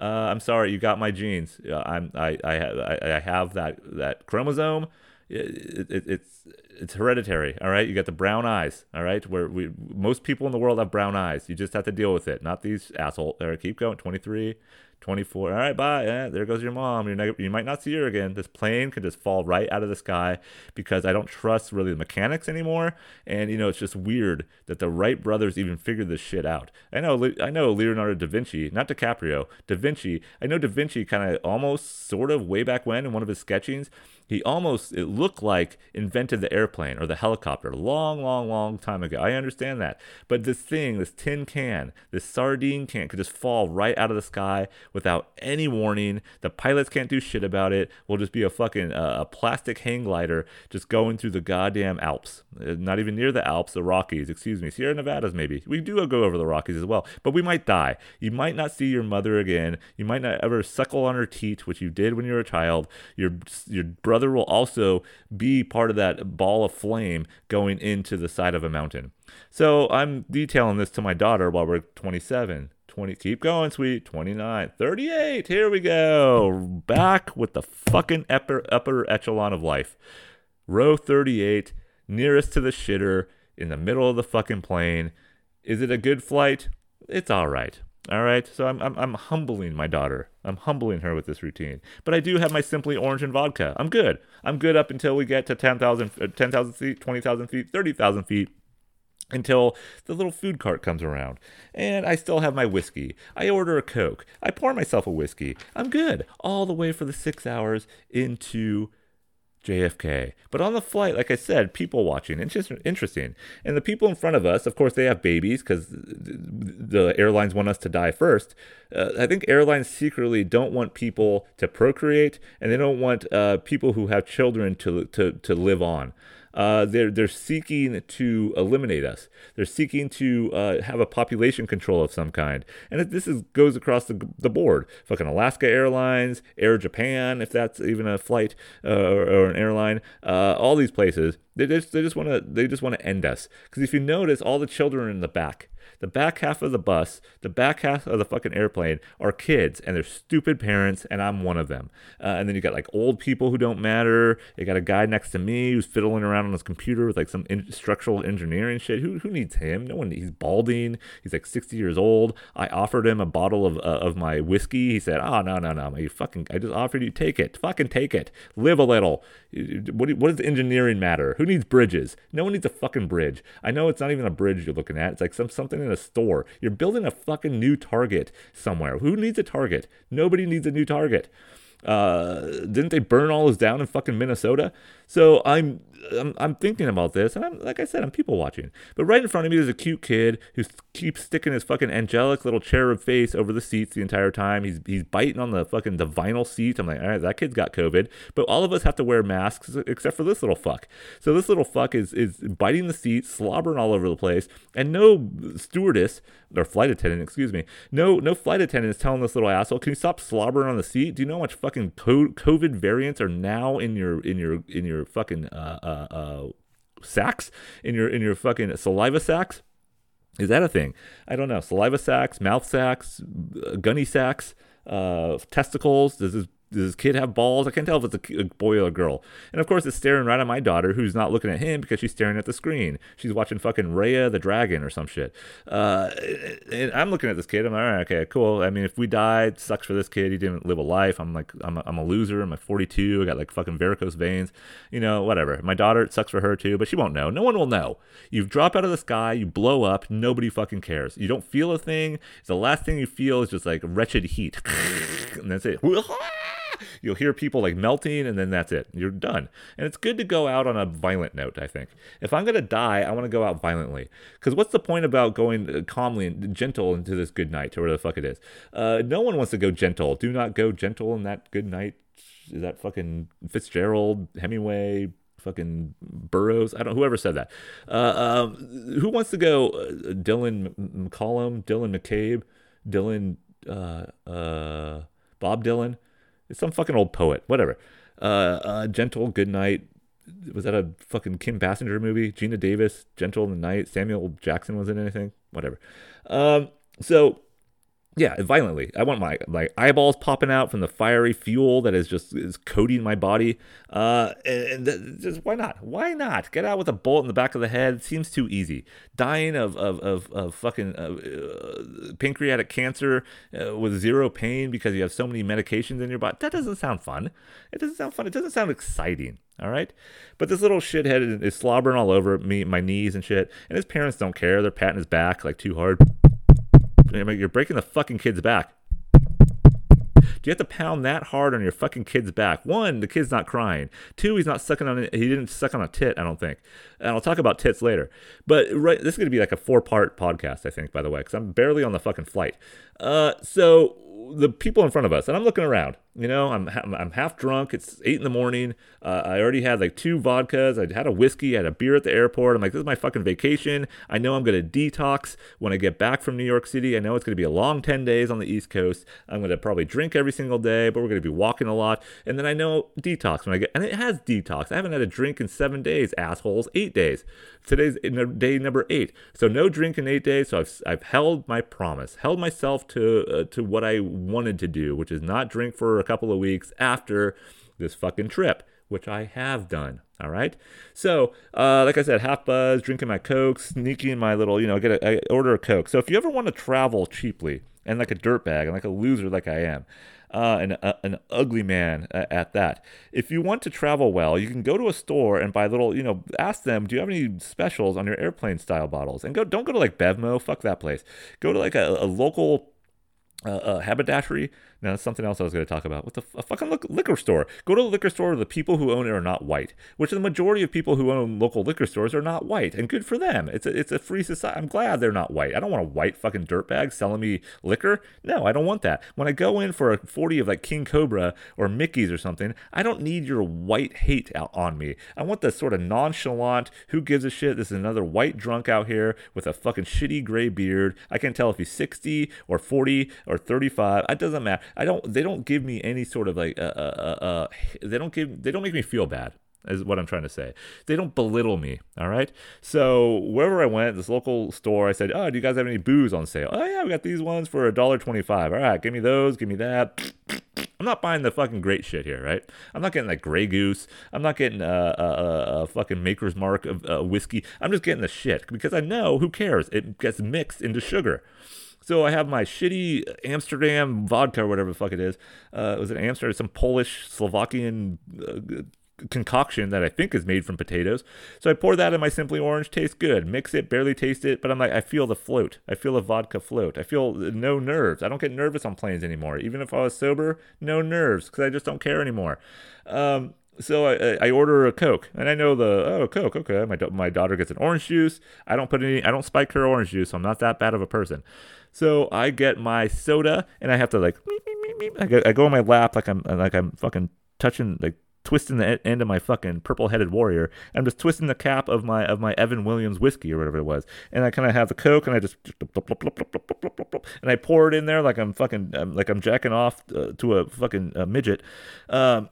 uh, I'm sorry, you got my genes. I'm, I, I, I, I have that, that chromosome. It, it, it's, it's hereditary. All right. You got the brown eyes. All right. Where we, most people in the world have brown eyes. You just have to deal with it. Not these assholes. All right. Keep going. 23, 24. All right, bye. Yeah, there goes your mom. You're not, you might not see her again. This plane could just fall right out of the sky because I don't trust really the mechanics anymore. And you know, it's just weird that the Wright brothers even figured this shit out. I know, I know Leonardo da Vinci, not DiCaprio, da Vinci. I know da Vinci kind of almost, sort of, way back when in one of his sketchings, he almost it looked like invented the airplane or the helicopter a long long long time ago. I understand that. But this thing this tin can this sardine can could just fall right out of the sky without any warning. The pilots can't do shit about it. We'll just be a fucking uh, a plastic hang glider just going through the goddamn alps. Uh, not even near the alps the rockies excuse me sierra nevadas maybe. We do go over the rockies as well but we might die. You might not see your mother again. You might not ever suckle on her teat which you did when you were a child. Your your brother will also be part of that ball of flame going into the side of a mountain. So I'm detailing this to my daughter while we're 27. 20 keep going sweet 29 38 here we go back with the fucking upper upper echelon of life row 38 nearest to the shitter in the middle of the fucking plane is it a good flight it's all right all right, so I'm, I'm I'm humbling my daughter. I'm humbling her with this routine. But I do have my simply orange and vodka. I'm good. I'm good up until we get to 10,000 uh, 10, feet, 20,000 feet, 30,000 feet until the little food cart comes around. And I still have my whiskey. I order a Coke. I pour myself a whiskey. I'm good all the way for the six hours into JFK. But on the flight, like I said, people watching. It's just interesting. And the people in front of us, of course, they have babies because the airlines want us to die first. Uh, I think airlines secretly don't want people to procreate, and they don't want uh, people who have children to to to live on. Uh, they're they're seeking to eliminate us. They're seeking to uh, have a population control of some kind, and this is goes across the, the board. Fucking Alaska Airlines, Air Japan, if that's even a flight uh, or, or, an airline, uh, all these places. They just they just want to they just want to end us. Because if you notice, all the children are in the back. The back half of the bus, the back half of the fucking airplane are kids and they're stupid parents, and I'm one of them. Uh, and then you got like old people who don't matter. You got a guy next to me who's fiddling around on his computer with like some in- structural engineering shit. Who, who needs him? No one. He's balding. He's like 60 years old. I offered him a bottle of uh, of my whiskey. He said, "Oh no no no, you fucking. I just offered you take it. Fucking take it. Live a little. What, what does engineering matter? Who needs bridges? No one needs a fucking bridge. I know it's not even a bridge you're looking at. It's like some something in a store. You're building a fucking new target somewhere. Who needs a target? Nobody needs a new target. Uh, didn't they burn all those down in fucking Minnesota? So I'm, I'm, I'm thinking about this, and I'm like I said, I'm people watching. But right in front of me, there's a cute kid who keeps sticking his fucking angelic little cherub face over the seats the entire time. He's he's biting on the fucking the vinyl seat. I'm like, all right, that kid's got COVID. But all of us have to wear masks except for this little fuck. So this little fuck is is biting the seat, slobbering all over the place, and no stewardess or flight attendant, excuse me, no no flight attendant is telling this little asshole, can you stop slobbering on the seat? Do you know how much fucking COVID variants are now in your in your in your fucking uh, uh, uh, sacks in your in your fucking saliva sacks? Is that a thing? I don't know. Saliva sacks, mouth sacks, uh, gunny sacks, uh, testicles. Does this does this kid have balls? I can't tell if it's a, a, boy or a girl. And of course, it's staring right at my daughter, who's not looking at him because she's staring at the screen. She's watching fucking Raya the Dragon or some shit. Uh, and I'm looking at this kid. I'm like, all right, okay, cool. I mean, if we died, sucks for this kid. He didn't live a life. I'm like, I'm a, I'm a loser. I'm like 42. I got like fucking varicose veins. You know, whatever. My daughter, it sucks for her too, but she won't know. No one will know. You drop out of the sky, you blow up. Nobody fucking cares. You don't feel a thing. The last thing you feel is just like wretched heat, (laughs) and that's it. (laughs) You'll hear people like melting, and then that's it. You're done. And it's good to go out on a violent note, I think. If I'm going to die, I want to go out violently. Because what's the point about going uh, calmly and gentle into this good night, or whatever the fuck it is? Uh, no one wants to go gentle. Do not go gentle in that good night. Is that fucking Fitzgerald, Hemingway, fucking Burroughs. I don't. Whoever said that. Uh, um, who wants to go? Uh, Dylan McCollum, Dylan McCabe, Dylan, uh, uh, Bob Dylan. Some fucking old poet, whatever. Uh, uh, Gentle Good Night. Was that a fucking Kim Basinger movie? Geena Davis, Gentle in the Night. Samuel Jackson was in anything? Whatever. Um, so yeah, violently. I want my like eyeballs popping out from the fiery fuel that is just is coating my body. Uh, and, and just why not? Why not get out with a bullet in the back of the head? Seems too easy. Dying of of of, of fucking uh, uh, pancreatic cancer uh, with zero pain because you have so many medications in your body. That doesn't sound fun. It doesn't sound fun. It doesn't sound exciting. All right, but this little shithead is slobbering all over me, my knees and shit, and his parents don't care. They're patting his back like too hard. You're breaking the fucking kid's back. Do you have to pound that hard on your fucking kid's back? One, the kid's not crying. Two, he's not sucking on it. He didn't suck on a tit, I don't think. And I'll talk about tits later. But right, this is going to be like a four part podcast, I think, by the way, because I'm barely on the fucking flight. Uh, so the people in front of us, and I'm looking around. You know, I'm I'm half drunk. It's eight in the morning. Uh, I already had like two vodkas. I had a whiskey. I had a beer at the airport. I'm like, this is my fucking vacation. I know I'm gonna detox when I get back from New York City. I know it's gonna be a long ten days on the East Coast. I'm gonna probably drink every single day, but we're gonna be walking a lot. And then I know detox when I get, and it has detox. I haven't had a drink in seven days, assholes. Eight days. Today's day number eight. So no drink in eight days. So I've I've held my promise, held myself to uh, to what I wanted to do, which is not drink for a couple of weeks after this fucking trip, which I have done. All right. So, uh, like I said, half buzz, drinking my Coke, sneaking my little, you know, get a I order a Coke. So if you ever want to travel cheaply and like a dirtbag and like a loser like I am, uh, and uh, an ugly man uh, at that. If you want to travel well, you can go to a store and buy little, you know, ask them, do you have any specials on your airplane style bottles? And go, don't go to like Bevmo, fuck that place. Go to like a, a local uh, uh, haberdashery. No, that's something else I was going to talk about. What the f- fucking liquor store? Go to the liquor store. The people who own it are not white, which the majority of people who own local liquor stores are not white, and good for them. It's a it's a free society. I'm glad they're not white. I don't want a white fucking dirtbag selling me liquor. No, I don't want that. When I go in for a forty of like King Cobra or Mickey's or something, I don't need your white hate out on me. I want the sort of nonchalant. Who gives a shit? This is another white drunk out here with a fucking shitty gray beard. I can't tell if he's sixty or forty or 35 it doesn't matter i don't they don't give me any sort of like uh, uh, uh, uh, they don't give they don't make me feel bad is what I'm trying to say. They don't belittle me, all right? So wherever I went, this local store, I said, "Oh, do you guys have any booze on sale?" "Oh yeah, we got these ones for a dollar twenty-five. All right, give me those, give me that." (sniffs) I'm not buying the fucking great shit here, right? I'm not getting like Grey Goose. I'm not getting a, a, a, a fucking Maker's Mark of uh, whiskey. I'm just getting the shit because I know who cares. It gets mixed into sugar. So I have my shitty Amsterdam vodka or whatever the fuck it is. Uh, it was an Amsterdam, some Polish, Slovakian uh, concoction that I think is made from potatoes. So I pour that in my Simply Orange. Tastes good. Mix it, barely taste it, but I'm like, I feel the float. I feel the vodka float. I feel no nerves. I don't get nervous on planes anymore. Even if I was sober, no nerves because I just don't care anymore. Um, so I, I order a Coke, and I know the oh Coke, okay. My my daughter gets an orange juice. I don't put any, I don't spike her orange juice, so I'm not that bad of a person. So I get my soda and I have to like, I go, I go on my lap like I'm like I'm fucking touching like twisting the end of my fucking purple-headed warrior. I'm just twisting the cap of my of my Evan Williams whiskey or whatever it was, and I kind of have the Coke and I just and I pour it in there like I'm fucking um, like I'm jacking off uh, to a fucking uh, midget. Um,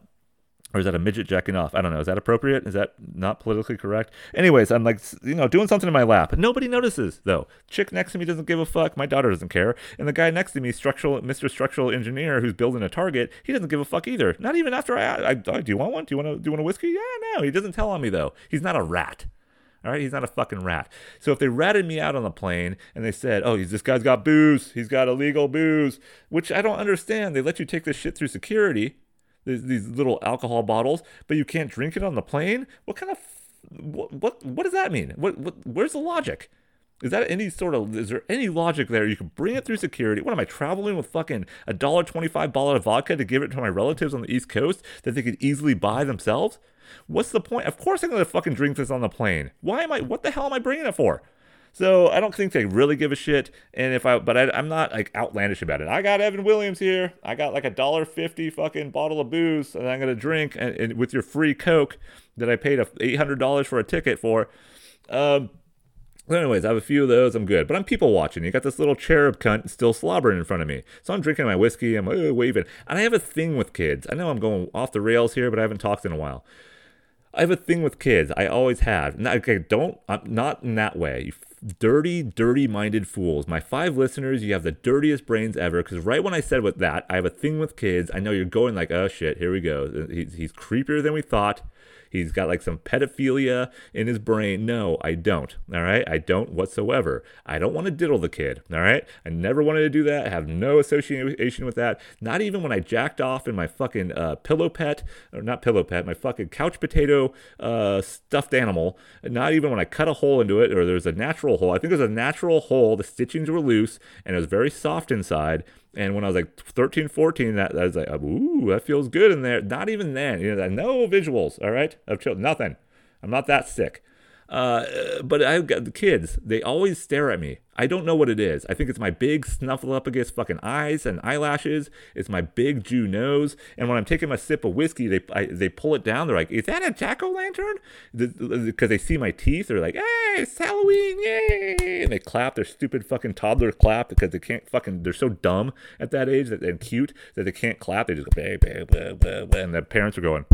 or is that a midget jacking off? I don't know. Is that appropriate? Is that not politically correct? Anyways, I'm like, you know, doing something in my lap. Nobody notices, though. Chick next to me doesn't give a fuck. My daughter doesn't care. And the guy next to me, structural, Mr. Structural Engineer, who's building a target, he doesn't give a fuck either. Not even after I, I, I do you want one? Do you want to, do you want a whiskey? Yeah, no. He doesn't tell on me though. He's not a rat. All right, he's not a fucking rat. So if they ratted me out on the plane and they said, "Oh, this guy's got booze. He's got illegal booze," which I don't understand. They let you take this shit through security these, these little alcohol bottles, but you can't drink it on the plane. What kind of what what, what does that mean? What, what where's the logic? Is that any sort of is there any logic there? You can bring it through security. What am I traveling with fucking a dollar twenty five bottle of vodka to give it to my relatives on the East Coast that they could easily buy themselves? What's the point? Of course I'm gonna fucking drink this on the plane. Why am I what the hell am I bringing it for? So I don't think they really give a shit. And if I, but I, am not like outlandish about it. I got Evan Williams here. I got like a dollar fifty fucking bottle of booze that I'm gonna drink, and, and with your free Coke that I paid a eight hundred dollars for a ticket for. Um, anyways, I have a few of those. I'm good. But I'm people watching. You got this little cherub cunt still slobbering in front of me. So I'm drinking my whiskey. I'm uh, waving. And I have a thing with kids. I know I'm going off the rails here, but I haven't talked in a while. I have a thing with kids. I always have. Not, okay, don't. I'm not in that way. You dirty, dirty minded fools. My five listeners, you have the dirtiest brains ever. Because right when I said with that, I have a thing with kids. I know you're going like, oh shit, here we go. He's, he's creepier than we thought. He's got like some pedophilia in his brain. No, I don't. All right. I don't whatsoever. I don't want to diddle the kid. All right. I never wanted to do that. I have no association with that. Not even when I jacked off in my fucking uh, pillow pet, or not pillow pet, my fucking couch potato uh, stuffed animal. Not even when I cut a hole into it or there's a natural hole. I think there's a natural hole. The stitchings were loose and it was very soft inside. And when I was like 13, 14, that, I was like, ooh, that feels good in there. Not even then. You know, no visuals, all right, of children. Nothing. I'm not that sick. Uh, but I've got the kids, they always stare at me. I don't know what it is. I think it's my big snuffleupagus fucking eyes and eyelashes. It's my big Jew nose. And when I'm taking a sip of whiskey, they I, they pull it down. They're like, "Is that a jack o' lantern?" Because they see my teeth. They're like, "Hey, it's Halloween! Yay!" And they clap their stupid fucking toddler clap because they can't fucking. They're so dumb at that age that, and cute that they can't clap. They just go, bah, bah, bah, and the parents are going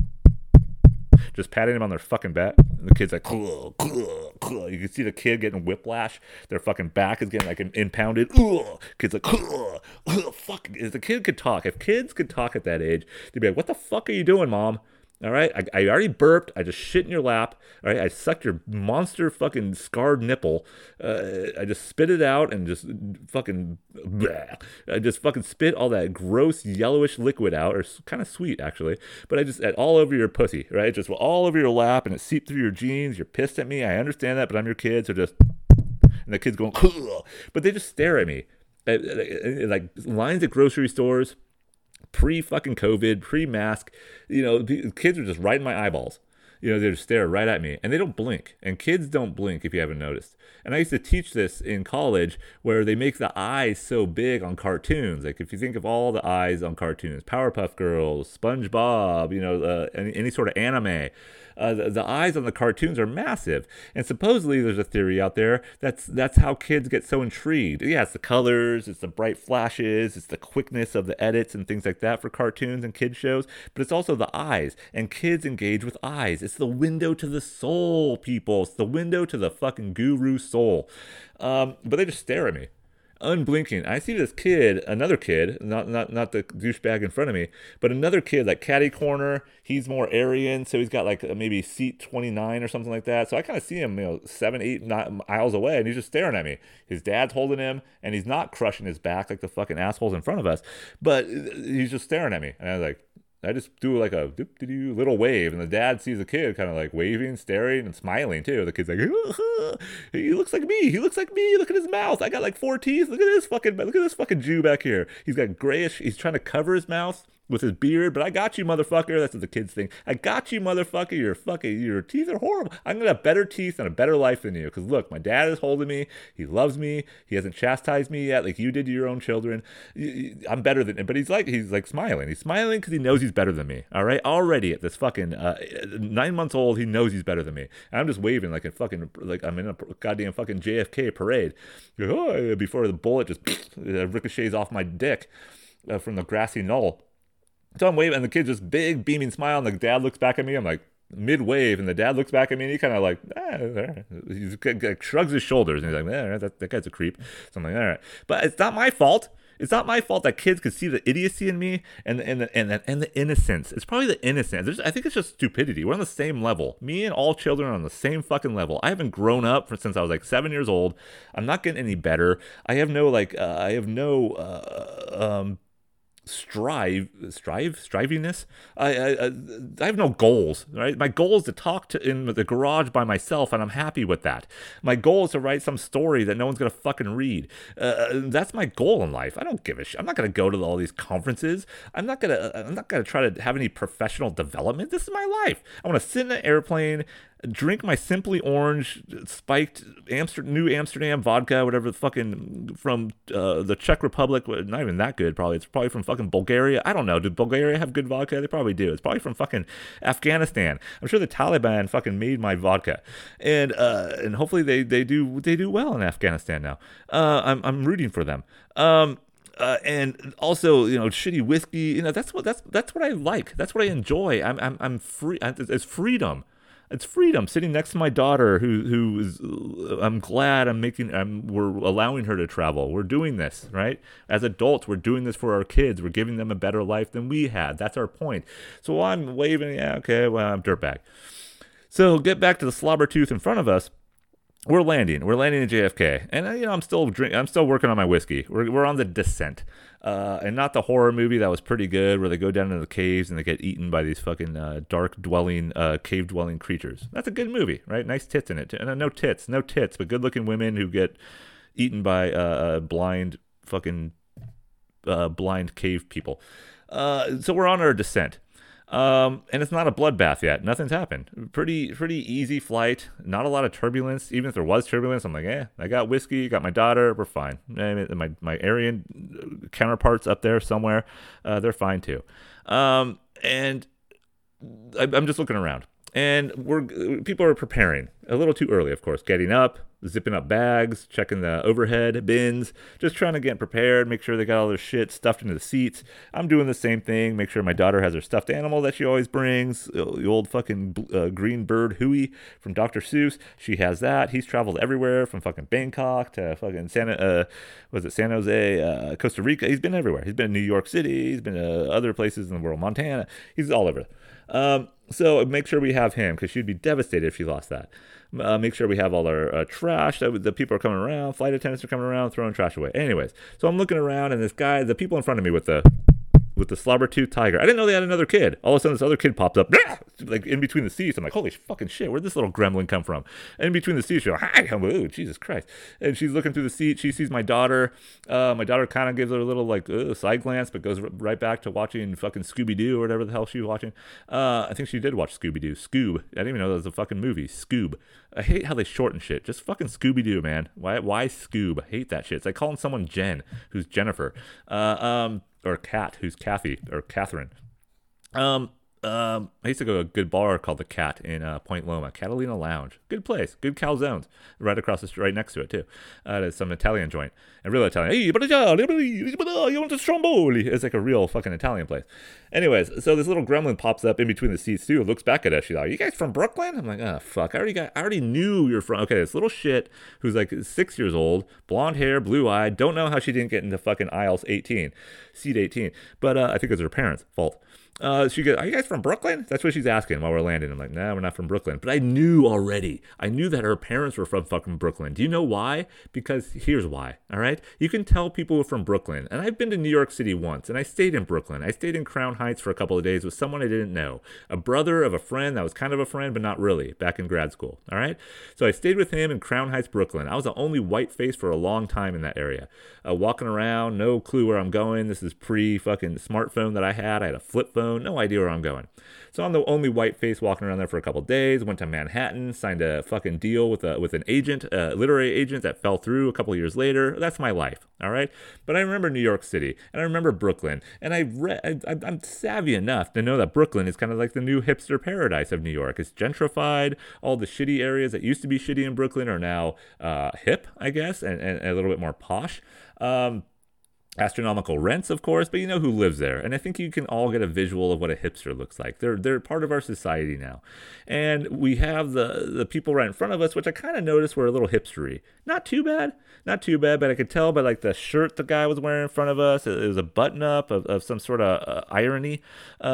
just patting him on their fucking back. And the kid's like. You can see the kid getting whiplash. Their fucking back is getting like impounded. Ugh. Kid's like, fuck. If the kid could talk, if kids could talk at that age, they'd be like, what the fuck are you doing, mom? All right, I, I already burped. I just shit in your lap. All right, I sucked your monster fucking scarred nipple. Uh, I just spit it out and just fucking. Bleh. I just fucking spit all that gross yellowish liquid out, or kind of sweet actually. But I just all over your pussy, right? Just all over your lap, and it seeped through your jeans. You're pissed at me. I understand that, but I'm your kid, so just. And the kid's going, but they just stare at me uh, uh, like lines at grocery stores, pre fucking COVID, pre mask. You know, kids are just right in my eyeballs. You know, they just stare right at me and they don't blink. And kids don't blink if you haven't noticed. And I used to teach this in college where they make the eyes so big on cartoons. Like if you think of all the eyes on cartoons, Powerpuff Girls, SpongeBob, you know, uh, any, any sort of anime, uh, the, the, eyes on the cartoons are massive. And supposedly there's a theory out there that's that's how kids get so intrigued. Yeah, it's the colors, it's the bright flashes, it's the quickness of the edits and things like that for cartoons and kids shows, but it's also the eyes. And kids engage with eyes. It's the window to the soul, people. It's the window to the fucking guru soul. Um, but they just stare at me unblinking. I see this kid, another kid, not not not the douchebag in front of me, but another kid like caddy corner. He's more Aryan, so he's got like maybe seat 29 or something like that. So I kind of see him, you know, seven, eight nine aisles away, and he's just staring at me. His dad's holding him, and he's not crushing his back like the fucking assholes in front of us, but uh, he's just staring at me. And I was like, I just do like a little wave, and the dad sees the kid kind of like waving, staring, and smiling too. The kid's like, "He looks like me. He looks like me. Look at his mouth. I got like four teeth. Look at this fucking. Look at this fucking Jew back here. He's got grayish. He's trying to cover his mouth with his beard, but I got you, motherfucker. That's what the kids think. I got you, motherfucker. You're fucking, your teeth are horrible. I'm gonna have better teeth and a better life than you. Because look, my dad is holding me. He loves me. He hasn't chastised me yet, like you did to your own children. I'm better than him. But he's like, he's like smiling. He's smiling because he knows he's better than me. All right, already at this fucking uh, nine months old, he knows he's better than me. And I'm just waving like a fucking, like I'm in a goddamn fucking JFK parade. Before the bullet just (sniffs) ricochets off my dick uh, from the grassy knoll. So I'm waving, and the kid's just big, beaming smile, and the dad looks back at me. I'm like, mid wave, and the dad looks back at me, and he kind of like, eh, he shrugs his shoulders, and he's like, eh, that, that guy's a creep. So I'm like, all right. But it's not my fault. It's not my fault that kids could see the idiocy in me and and the, and and the innocence. It's probably the innocence. There's, I think it's just stupidity. We're on the same level. Me and all children are on the same fucking level. I haven't grown up for, since I was like seven years old. I'm not getting any better. I have no like uh, I have no uh, um, strive strive strivingness? I, I i have no goals right? My goal is to talk to in the garage by myself and i'm happy with that. My goal is to write some story that no one's gonna fucking read. Uh, that's my goal in life. I don't give a shit i'm not gonna go to all these conferences. I'm not gonna i'm not gonna try to have any professional development. This is my life. I want to sit in an airplane drink my Simply Orange spiked Amsterdam, New Amsterdam vodka, whatever the fucking from uh, the Czech Republic. Not even that good, probably. It's probably from fucking Bulgaria. I don't know. Did Bulgaria have good vodka? They probably do. It's probably from fucking Afghanistan. I'm sure the Taliban fucking made my vodka, and uh, and hopefully they they do they do well in Afghanistan now. Uh, I'm I'm rooting for them. Um, uh, and also you know shitty whiskey you know that's what that's that's what I like that's what I enjoy I'm I'm, I'm free it's freedom it's freedom sitting next to my daughter who who is i'm glad i'm making i'm we're allowing her to travel. We're doing this right? As adults we're doing this for our kids. We're giving them a better life than we had. That's our point. So i'm waving yeah okay well i'm dirtbag so get back to the slobber tooth in front of us. We're landing. We're landing in JFK, and you know I'm still drink. I'm still working on my whiskey. We're we're on the descent, uh, and not the horror movie that was pretty good, where they go down into the caves and they get eaten by these fucking uh, dark dwelling, uh, cave dwelling creatures. That's a good movie, right? Nice tits in it, uh, no tits, no tits, but good looking women who get eaten by uh, blind fucking blind cave people. so we're on our descent. Um, and it's not a bloodbath yet. Nothing's happened. Pretty pretty easy flight. Not a lot of turbulence. Even if there was turbulence, I'm like, eh, I got whiskey, got my daughter, we're fine. My my Aryan counterparts up there somewhere, uh, they're fine too. Um, and I, I'm just looking around, and we're people are preparing a little too early, of course, getting up, zipping up bags, checking the overhead bins, just trying to get prepared, make sure they got all their shit stuffed into the seats. I'm doing the same thing, make sure my daughter has her stuffed animal that she always brings, uh, the old fucking uh, green bird Huey from Dr. Seuss. She has that. He's traveled everywhere from fucking Bangkok to fucking Santa, uh, was it San Jose, uh, Costa Rica. He's been everywhere. He's been in New York City. He's been to other places in the world, Montana. He's all over. Um, so make sure we have him because she'd be devastated if she lost that. Uh, make sure we have all our uh, trash. That the people are coming around. Flight attendants are coming around, throwing trash away. Anyways, so I'm looking around, and this guy, the people in front of me with the with the slobber tooth tiger. I didn't know they had another kid. All of a sudden, this other kid popped up, like in between the seats. I'm like, holy fucking shit, where'd this little gremlin come from? And in between the seats, she's like, hi, hello, Jesus Christ. And she's looking through the seat. She sees my daughter. Uh, my daughter kind of gives her a little like side glance, but goes right back to watching fucking Scooby Doo or whatever the hell she was watching. Uh, I think she did watch Scooby Doo. Scoob. I didn't even know that was a fucking movie. Scoob. I hate how they shorten shit. Just fucking Scooby Doo, man. Why? Why Scoob? I hate that shit. It's like calling someone Jen, who's Jennifer. Uh, um, or Cat, who's Kathy or Catherine. Um, um, I used to go to a good bar called the Cat in uh, Point Loma, Catalina Lounge. Good place, good calzones, right across the street, right next to it too. Uh, there's some Italian joint, a real Italian. Hey, you want stromboli? It's like a real fucking Italian place. Anyways, so this little gremlin pops up in between the seats too. Looks back at us. She's like, "You guys from Brooklyn?" I'm like, "Oh fuck, I already got, I already knew you're from." Okay, this little shit who's like six years old, blonde hair, blue eyed. Don't know how she didn't get into fucking aisles 18, seat 18, but uh, I think it's her parents' fault. Uh, she goes, Are you guys from Brooklyn? That's what she's asking while we're landing. I'm like, No, nah, we're not from Brooklyn. But I knew already. I knew that her parents were from fucking Brooklyn. Do you know why? Because here's why. All right. You can tell people who are from Brooklyn. And I've been to New York City once and I stayed in Brooklyn. I stayed in Crown Heights for a couple of days with someone I didn't know, a brother of a friend that was kind of a friend, but not really, back in grad school. All right. So I stayed with him in Crown Heights, Brooklyn. I was the only white face for a long time in that area. Uh, walking around, no clue where I'm going. This is pre fucking smartphone that I had. I had a flip phone, no idea where I'm going. So I'm the only white face walking around there for a couple days. Went to Manhattan, signed a fucking deal with a with an agent, a literary agent that fell through a couple years later. That's my life, all right. But I remember New York City and I remember Brooklyn, and I read. I, I'm savvy enough to know that Brooklyn is kind of like the new hipster paradise of New York. It's gentrified. All the shitty areas that used to be shitty in Brooklyn are now uh, hip, I guess, and, and a little bit more posh. Um, astronomical rents, of course, but you know who lives there. And I think you can all get a visual of what a hipster looks like. They're they're part of our society now. And we have the the people right in front of us, which I kind of noticed were a little hipstery. Not too bad, not too bad, but I could tell by like the shirt the guy was wearing in front of us. It, was a button up of, of some sort of uh, irony. Uh,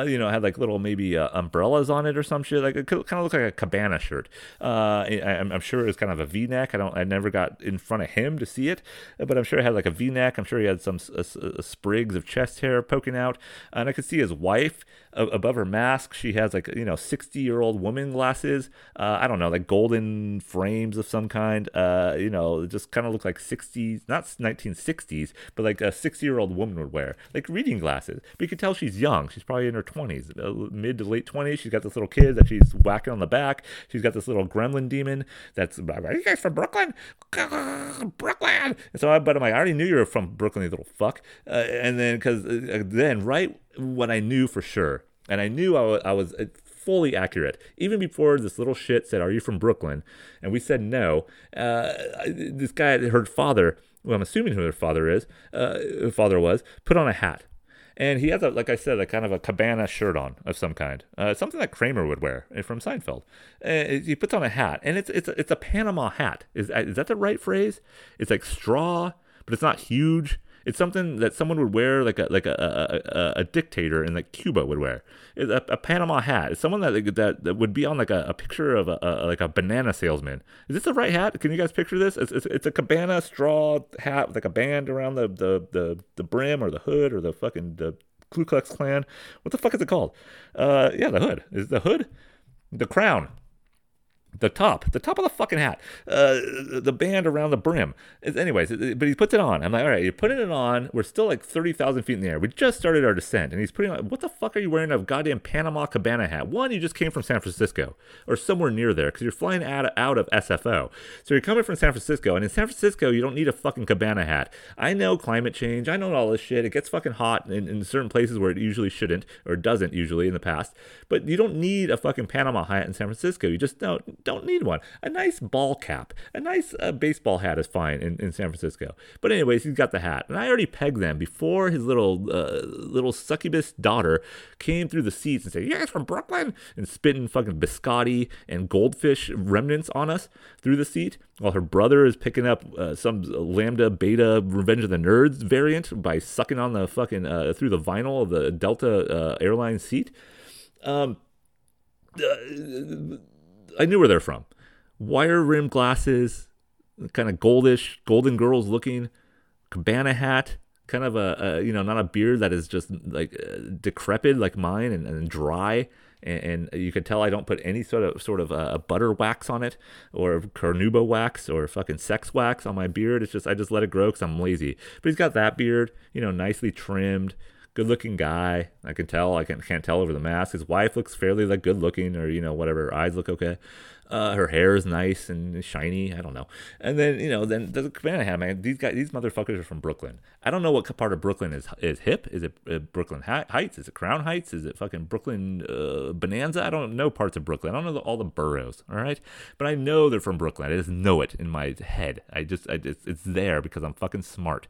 uh, you know, had like little maybe uh, umbrellas on it or some shit. Like it kind of looked like a cabana shirt. Uh, I, am sure it was kind of a V-neck. I don't. I never got in front of him to see it, but I'm sure it had like a V-neck. I'm sure he had some sprigs of chest hair poking out, and I could see his wife above her mask. She has like you know 60 year old woman glasses. Uh, I don't know, like golden frames of some kind. Uh, you know, just kind of look like 60s, not 1960s, but like a 60 year old woman would wear, like reading glasses. But you could tell she's young. She's probably in her 20s, uh, mid to late 20s. She's got this little kid that she's whacking on the back. She's got this little gremlin demon that's, are you guys from Brooklyn? (laughs) Brooklyn. And so I, but I'm like, I already knew you were from Brooklyn, little fuck. Uh, and then, because uh, then, right when I knew for sure, and I knew I, w- I was uh, fully accurate. Even before this little shit said, Are you from Brooklyn? And we said no. Uh, this guy, her father, well, I'm assuming who her father is, uh, father was, put on a hat. And he has, a, like I said, a kind of a cabana shirt on of some kind, uh, something that Kramer would wear uh, from Seinfeld. Uh, he puts on a hat, and it's it's a, it's a Panama hat. Is is that the right phrase? It's like straw, but it's not huge. It's something that someone would wear, like a like a a, a, dictator in like Cuba would wear. It's a, a, Panama hat. It's someone that, that that would be on like a, a picture of a, a, like a banana salesman. Is this the right hat? Can you guys picture this? It's, it's, it's a cabana straw hat with like a band around the, the the the brim or the hood or the fucking the Ku Klux Klan. What the fuck is it called? Uh, yeah, the hood. Is the hood? The crown the top, the top of the fucking hat, uh, the band around the brim. Anyways, but he puts it on. I'm like, all right, you're putting it on. We're still like 30,000 feet in the air. We just started our descent. And he's putting on, what the fuck are you wearing a goddamn Panama Cabana hat? One, you just came from San Francisco or somewhere near there because you're flying out, out of SFO. So you're coming from San Francisco. And in San Francisco, you don't need a fucking cabana hat. I know climate change. I know all this shit. It gets fucking hot in, in certain places where it usually shouldn't or doesn't usually in the past. But you don't need a fucking Panama hat in San Francisco. You just don't don't need one. A nice ball cap, a nice uh, baseball hat is fine in, in San Francisco. But anyways, he's got the hat, and I already pegged them before his little uh, little succubus daughter came through the seats and said, "You guys from Brooklyn?" and spitting fucking biscotti and goldfish remnants on us through the seat, while her brother is picking up uh, some Lambda Beta Revenge of the Nerds variant by sucking on the fucking uh, through the vinyl of the Delta uh, airline seat. Um, uh, I knew where they're from. Wire rim glasses, kind of goldish, golden girls looking, cabana hat, kind of a, a you know not a beard that is just like uh, decrepit like mine and, and dry and, you can tell I don't put any sort of sort of uh, butter wax on it or carnauba wax or fucking sex wax on my beard. It's just I just let it grow because I'm lazy. But he's got that beard, you know, nicely trimmed, good looking guy. I can tell. I can, can't tell over the mask. His wife looks fairly like good looking, or you know whatever. Her eyes look okay. Uh, her hair is nice and shiny. I don't know. And then you know, then the Cabana hat man. These guys, these motherfuckers are from Brooklyn. I don't know what part of Brooklyn is is hip. Is it uh, Brooklyn Heights? Is it Crown Heights? Is it fucking Brooklyn uh, Bonanza? I don't know parts of Brooklyn. I don't know the, all the boroughs. All right, but I know they're from Brooklyn. I just know it in my head. I just, I just it's there because I'm fucking smart.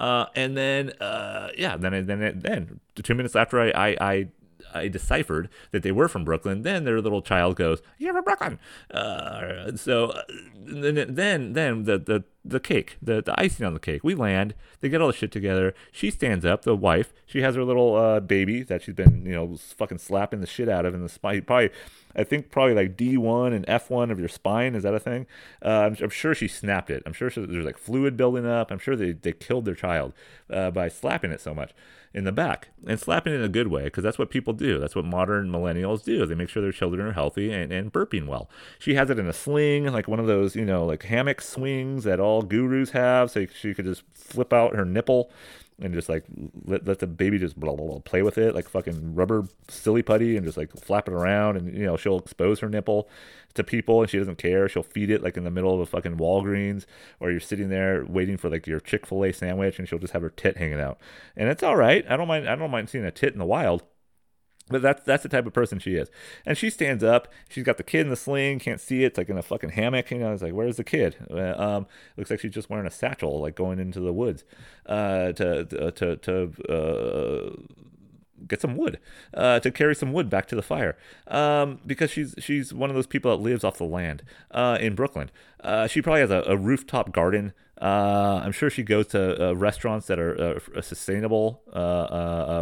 Uh, and then, uh, yeah, then, then, then, two minutes after I, I, I I deciphered that they were from Brooklyn. Then their little child goes, "You're from Brooklyn." Uh, so uh, then, then, then the the the cake, the the icing on the cake. We land. They get all the shit together. She stands up. The wife. She has her little uh, baby that she's been you know fucking slapping the shit out of in the spine. Probably, I think probably like D one and F one of your spine. Is that a thing? Uh, I'm, I'm, sure she snapped it. I'm sure she, there's like fluid building up. I'm sure they they killed their child uh, by slapping it so much in the back and slapping it in a good way because that's what people do. That's what modern millennials do. They make sure their children are healthy and, and burping well. She has it in a sling, like one of those, you know, like hammock swings that all gurus have. So she could just flip out her nipple and just like let, let the baby just blah, blah, blah, play with it like fucking rubber silly putty and just like flap it around and you know she'll expose her nipple to people and she doesn't care. She'll feed it like in the middle of a fucking walgreens or you're sitting there waiting for like your chick-fil-a sandwich and she'll just have her tit hanging out. And it's all right. I don't mind i don't mind seeing a tit in the wild but that's that's the type of person she is. And she stands up. She's got the kid in the sling. Can't see it. It's like in a fucking hammock. You know, it's like, where's the kid? Uh, um, looks like she's just wearing a satchel, like going into the woods uh, to to to uh, get some wood, uh, to carry some wood back to the fire. Um, because she's she's one of those people that lives off the land uh, in Brooklyn. Uh, she probably has a, a rooftop garden. I'm sure she goes to restaurants that are sustainable,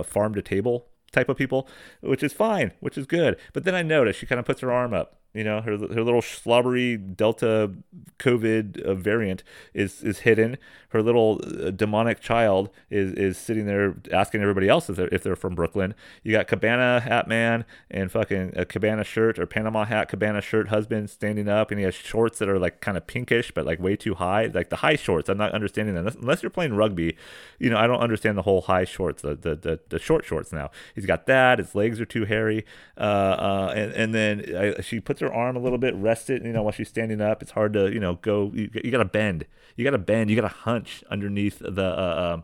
farm to table type of people, which is fine, which is good. But then I noticed she kind of puts her arm up you know, her her little slobbery Delta COVID uh, variant is is hidden. Her little uh, demonic child is is sitting there asking everybody else if they're if they're from Brooklyn. You got Cabana hat man and fucking a Cabana shirt or Panama hat Cabana shirt husband standing up, and he has shorts that are like kind of pinkish but like way too high, like the high shorts. I'm not understanding that unless, you're playing rugby. You know, I don't understand the whole high shorts, the the the, the short shorts. Now he's got that. His legs are too hairy, uh, uh, and and then I, she puts her arm a little bit, rest it. You know, while she's standing up, it's hard to you know go. You, you got to bend. You got to bend. You got to hunch underneath the uh, um,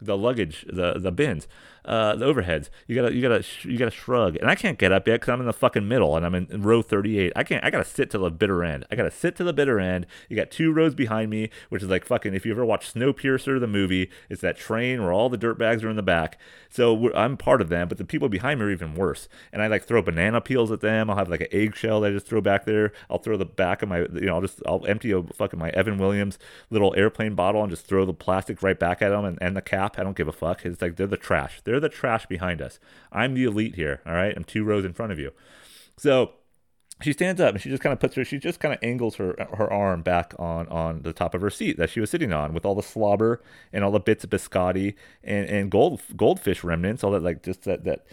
the luggage, the the bins uh, the overheads. You gotta you gotta you gotta shrug, and I can't get up yet because I'm in the fucking middle and I'm in, in, row 38. I can't. I gotta sit to the bitter end. I gotta sit to the bitter end. You got two rows behind me, which is like fucking. If you ever watch Snowpiercer, the movie, it's that train where all the dirt bags are in the back. So I'm part of them, but the people behind me are even worse. And I like throw banana peels at them. I'll have like an eggshell that I just throw back there. I'll throw the back of my, you know, I'll just I'll empty a fucking my Evan Williams little airplane bottle and just throw the plastic right back at them and, and the cap. I don't give a fuck. It's like they're the trash. They're the trash behind behind us. I'm the elite here, all right? I'm two rows in front of you. So she stands up and she just kind of puts her she just kind of angles her her arm back on on the top of her seat that she was sitting on with all the slobber and all the bits of biscotti and and gold goldfish remnants all that like just that that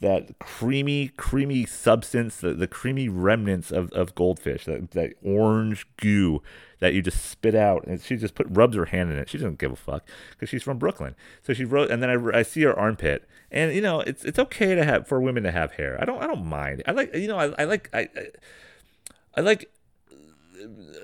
that creamy creamy substance the, the creamy remnants of, of goldfish that, that orange goo that you just spit out. And she just put rubs her hand in it. She doesn't give a fuck because she's from Brooklyn. So she wrote, and then I, I see her armpit, and you know it's it's okay to have for women to have hair. I don't I don't mind. I like you know I, I like I, I I like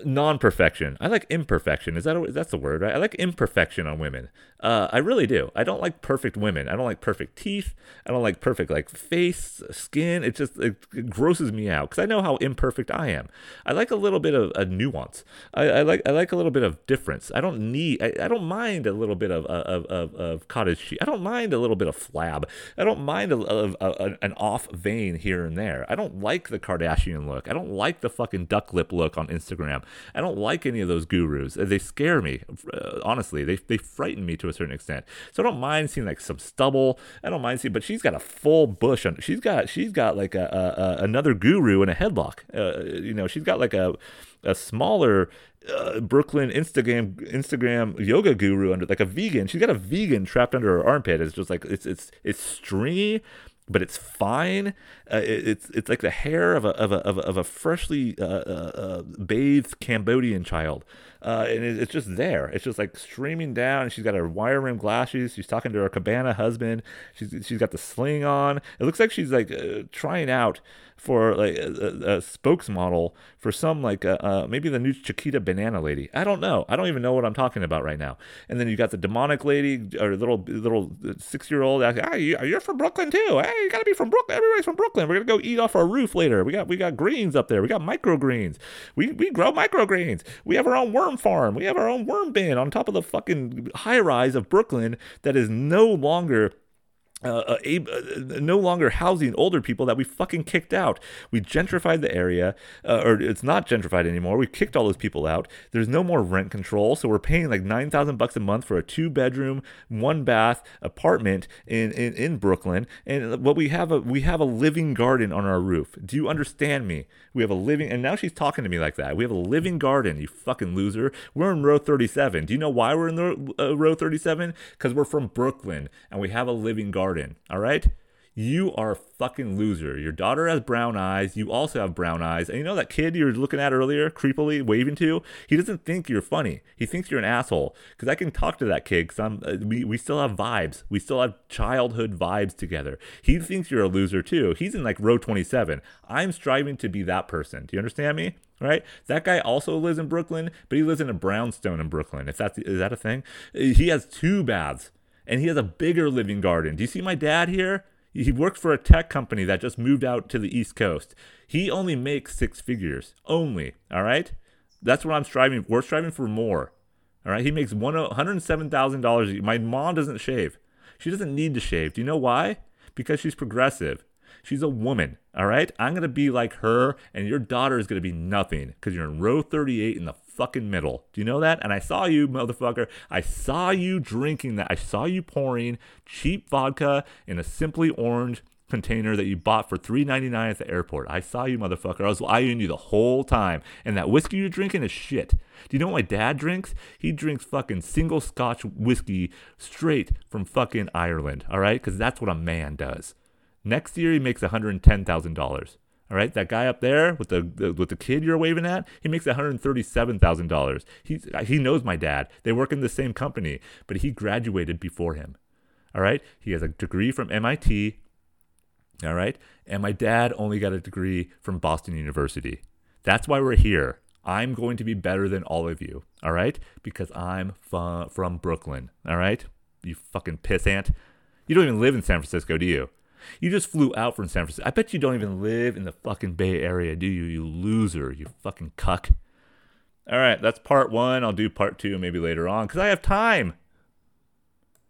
non-perfection. I like imperfection. Is that a, that's the word, right? I like imperfection on women. Uh, I really do. I don't like perfect women. I don't like perfect teeth. I don't like perfect like face, skin. It just it, grosses me out because I know how imperfect I am. I like a little bit of a nuance. I, I, like I like a little bit of difference. I don't need. I, I don't mind a little bit of of, of, of cottage cheese. I don't mind a little bit of flab. I don't mind a, a, a, an off vein here and there. I don't like the Kardashian look. I don't like the fucking duck lip look on Instagram Instagram. I don't like any of those gurus. They scare me. Uh, honestly, they they frighten me to a certain extent. So I don't mind seeing like some stubble. I don't mind seeing, but she's got a full bush on. She's got she's got like a, a, a another guru in a headlock. Uh, you know, she's got like a a smaller uh, Brooklyn Instagram Instagram yoga guru under like a vegan. She's got a vegan trapped under her armpit. It's just like it's it's it's stringy, but it's fine. Uh, it, it's it's like the hair of a of a of a, of a freshly uh, uh, uh bathed Cambodian child, uh, and it, it's just there. It's just like streaming down. She's got her wire rim glasses. She's talking to her cabana husband. She's she's got the sling on. It looks like she's like trying out for like a, a, spokesmodel for some like uh, uh, maybe the new Chiquita banana lady. I don't know. I don't even know what I'm talking about right now. And then you got the demonic lady or little little six year old. Hey, you're from Brooklyn too. Hey, you gotta be from Brooklyn. Everybody's from Brooklyn. We're gonna go eat off our roof later. We got we got greens up there. We got microgreens. We we grow microgreens. We have our own worm farm. We have our own worm bin on top of the fucking high rise of Brooklyn that is no longer uh, uh, uh, no longer housing older people that we fucking kicked out. We gentrified the area, uh, or it's not gentrified anymore. We kicked all those people out. There's no more rent control, so we're paying like nine thousand bucks a month for a two bedroom, one bath apartment in, in in Brooklyn. And what we have a we have a living garden on our roof. Do you understand me? We have a living, and now she's talking to me like that. We have a living garden. You fucking loser. We're in row thirty seven. Do you know why we're in the uh, row thirty seven? Because we're from Brooklyn and we have a living garden garden. All right? You are a fucking loser. Your daughter has brown eyes. You also have brown eyes. And you know that kid you were looking at earlier, creepily waving to? He doesn't think you're funny. He thinks you're an asshole. Because I can talk to that kid because I'm, uh, we, we still have vibes. We still have childhood vibes together. He thinks you're a loser too. He's in like row 27. I'm striving to be that person. Do you understand me? right? That guy also lives in Brooklyn, but he lives in a brownstone in Brooklyn. If that's is that a thing? He has two baths and he has a bigger living garden. Do you see my dad here? He works for a tech company that just moved out to the East Coast. He only makes six figures. Only. All right? That's what I'm striving We're striving for more. All right? He makes $107,000. My mom doesn't shave. She doesn't need to shave. Do you know why? Because she's progressive. She's a woman, all right? I'm to be like her, and your daughter is to be nothing because you're in row 38 in the fucking middle. Do you know that? And I saw you, motherfucker. I saw you drinking that. I saw you pouring cheap vodka in a simply orange container that you bought for $3.99 at the airport. I saw you, motherfucker. I was eyeing you the whole time. And that whiskey you're drinking is shit. Do you know what my dad drinks? He drinks fucking single scotch whiskey straight from fucking Ireland, all right? Because that's what a man does. Next year, he makes $110,000. All right, that guy up there with the, the with the kid you're waving at, he makes one hundred thirty-seven thousand dollars. He he knows my dad. They work in the same company, but he graduated before him. All right, he has a degree from MIT. All right, and my dad only got a degree from Boston University. That's why we're here. I'm going to be better than all of you. All right, because I'm fu- from Brooklyn. All right, you fucking pissant. You don't even live in San Francisco, do you? You just flew out from San Francisco. I bet you don't even live in the fucking Bay Area, do you? You loser, you fucking cuck. All right, that's part one. I'll do part two maybe later on because I have time.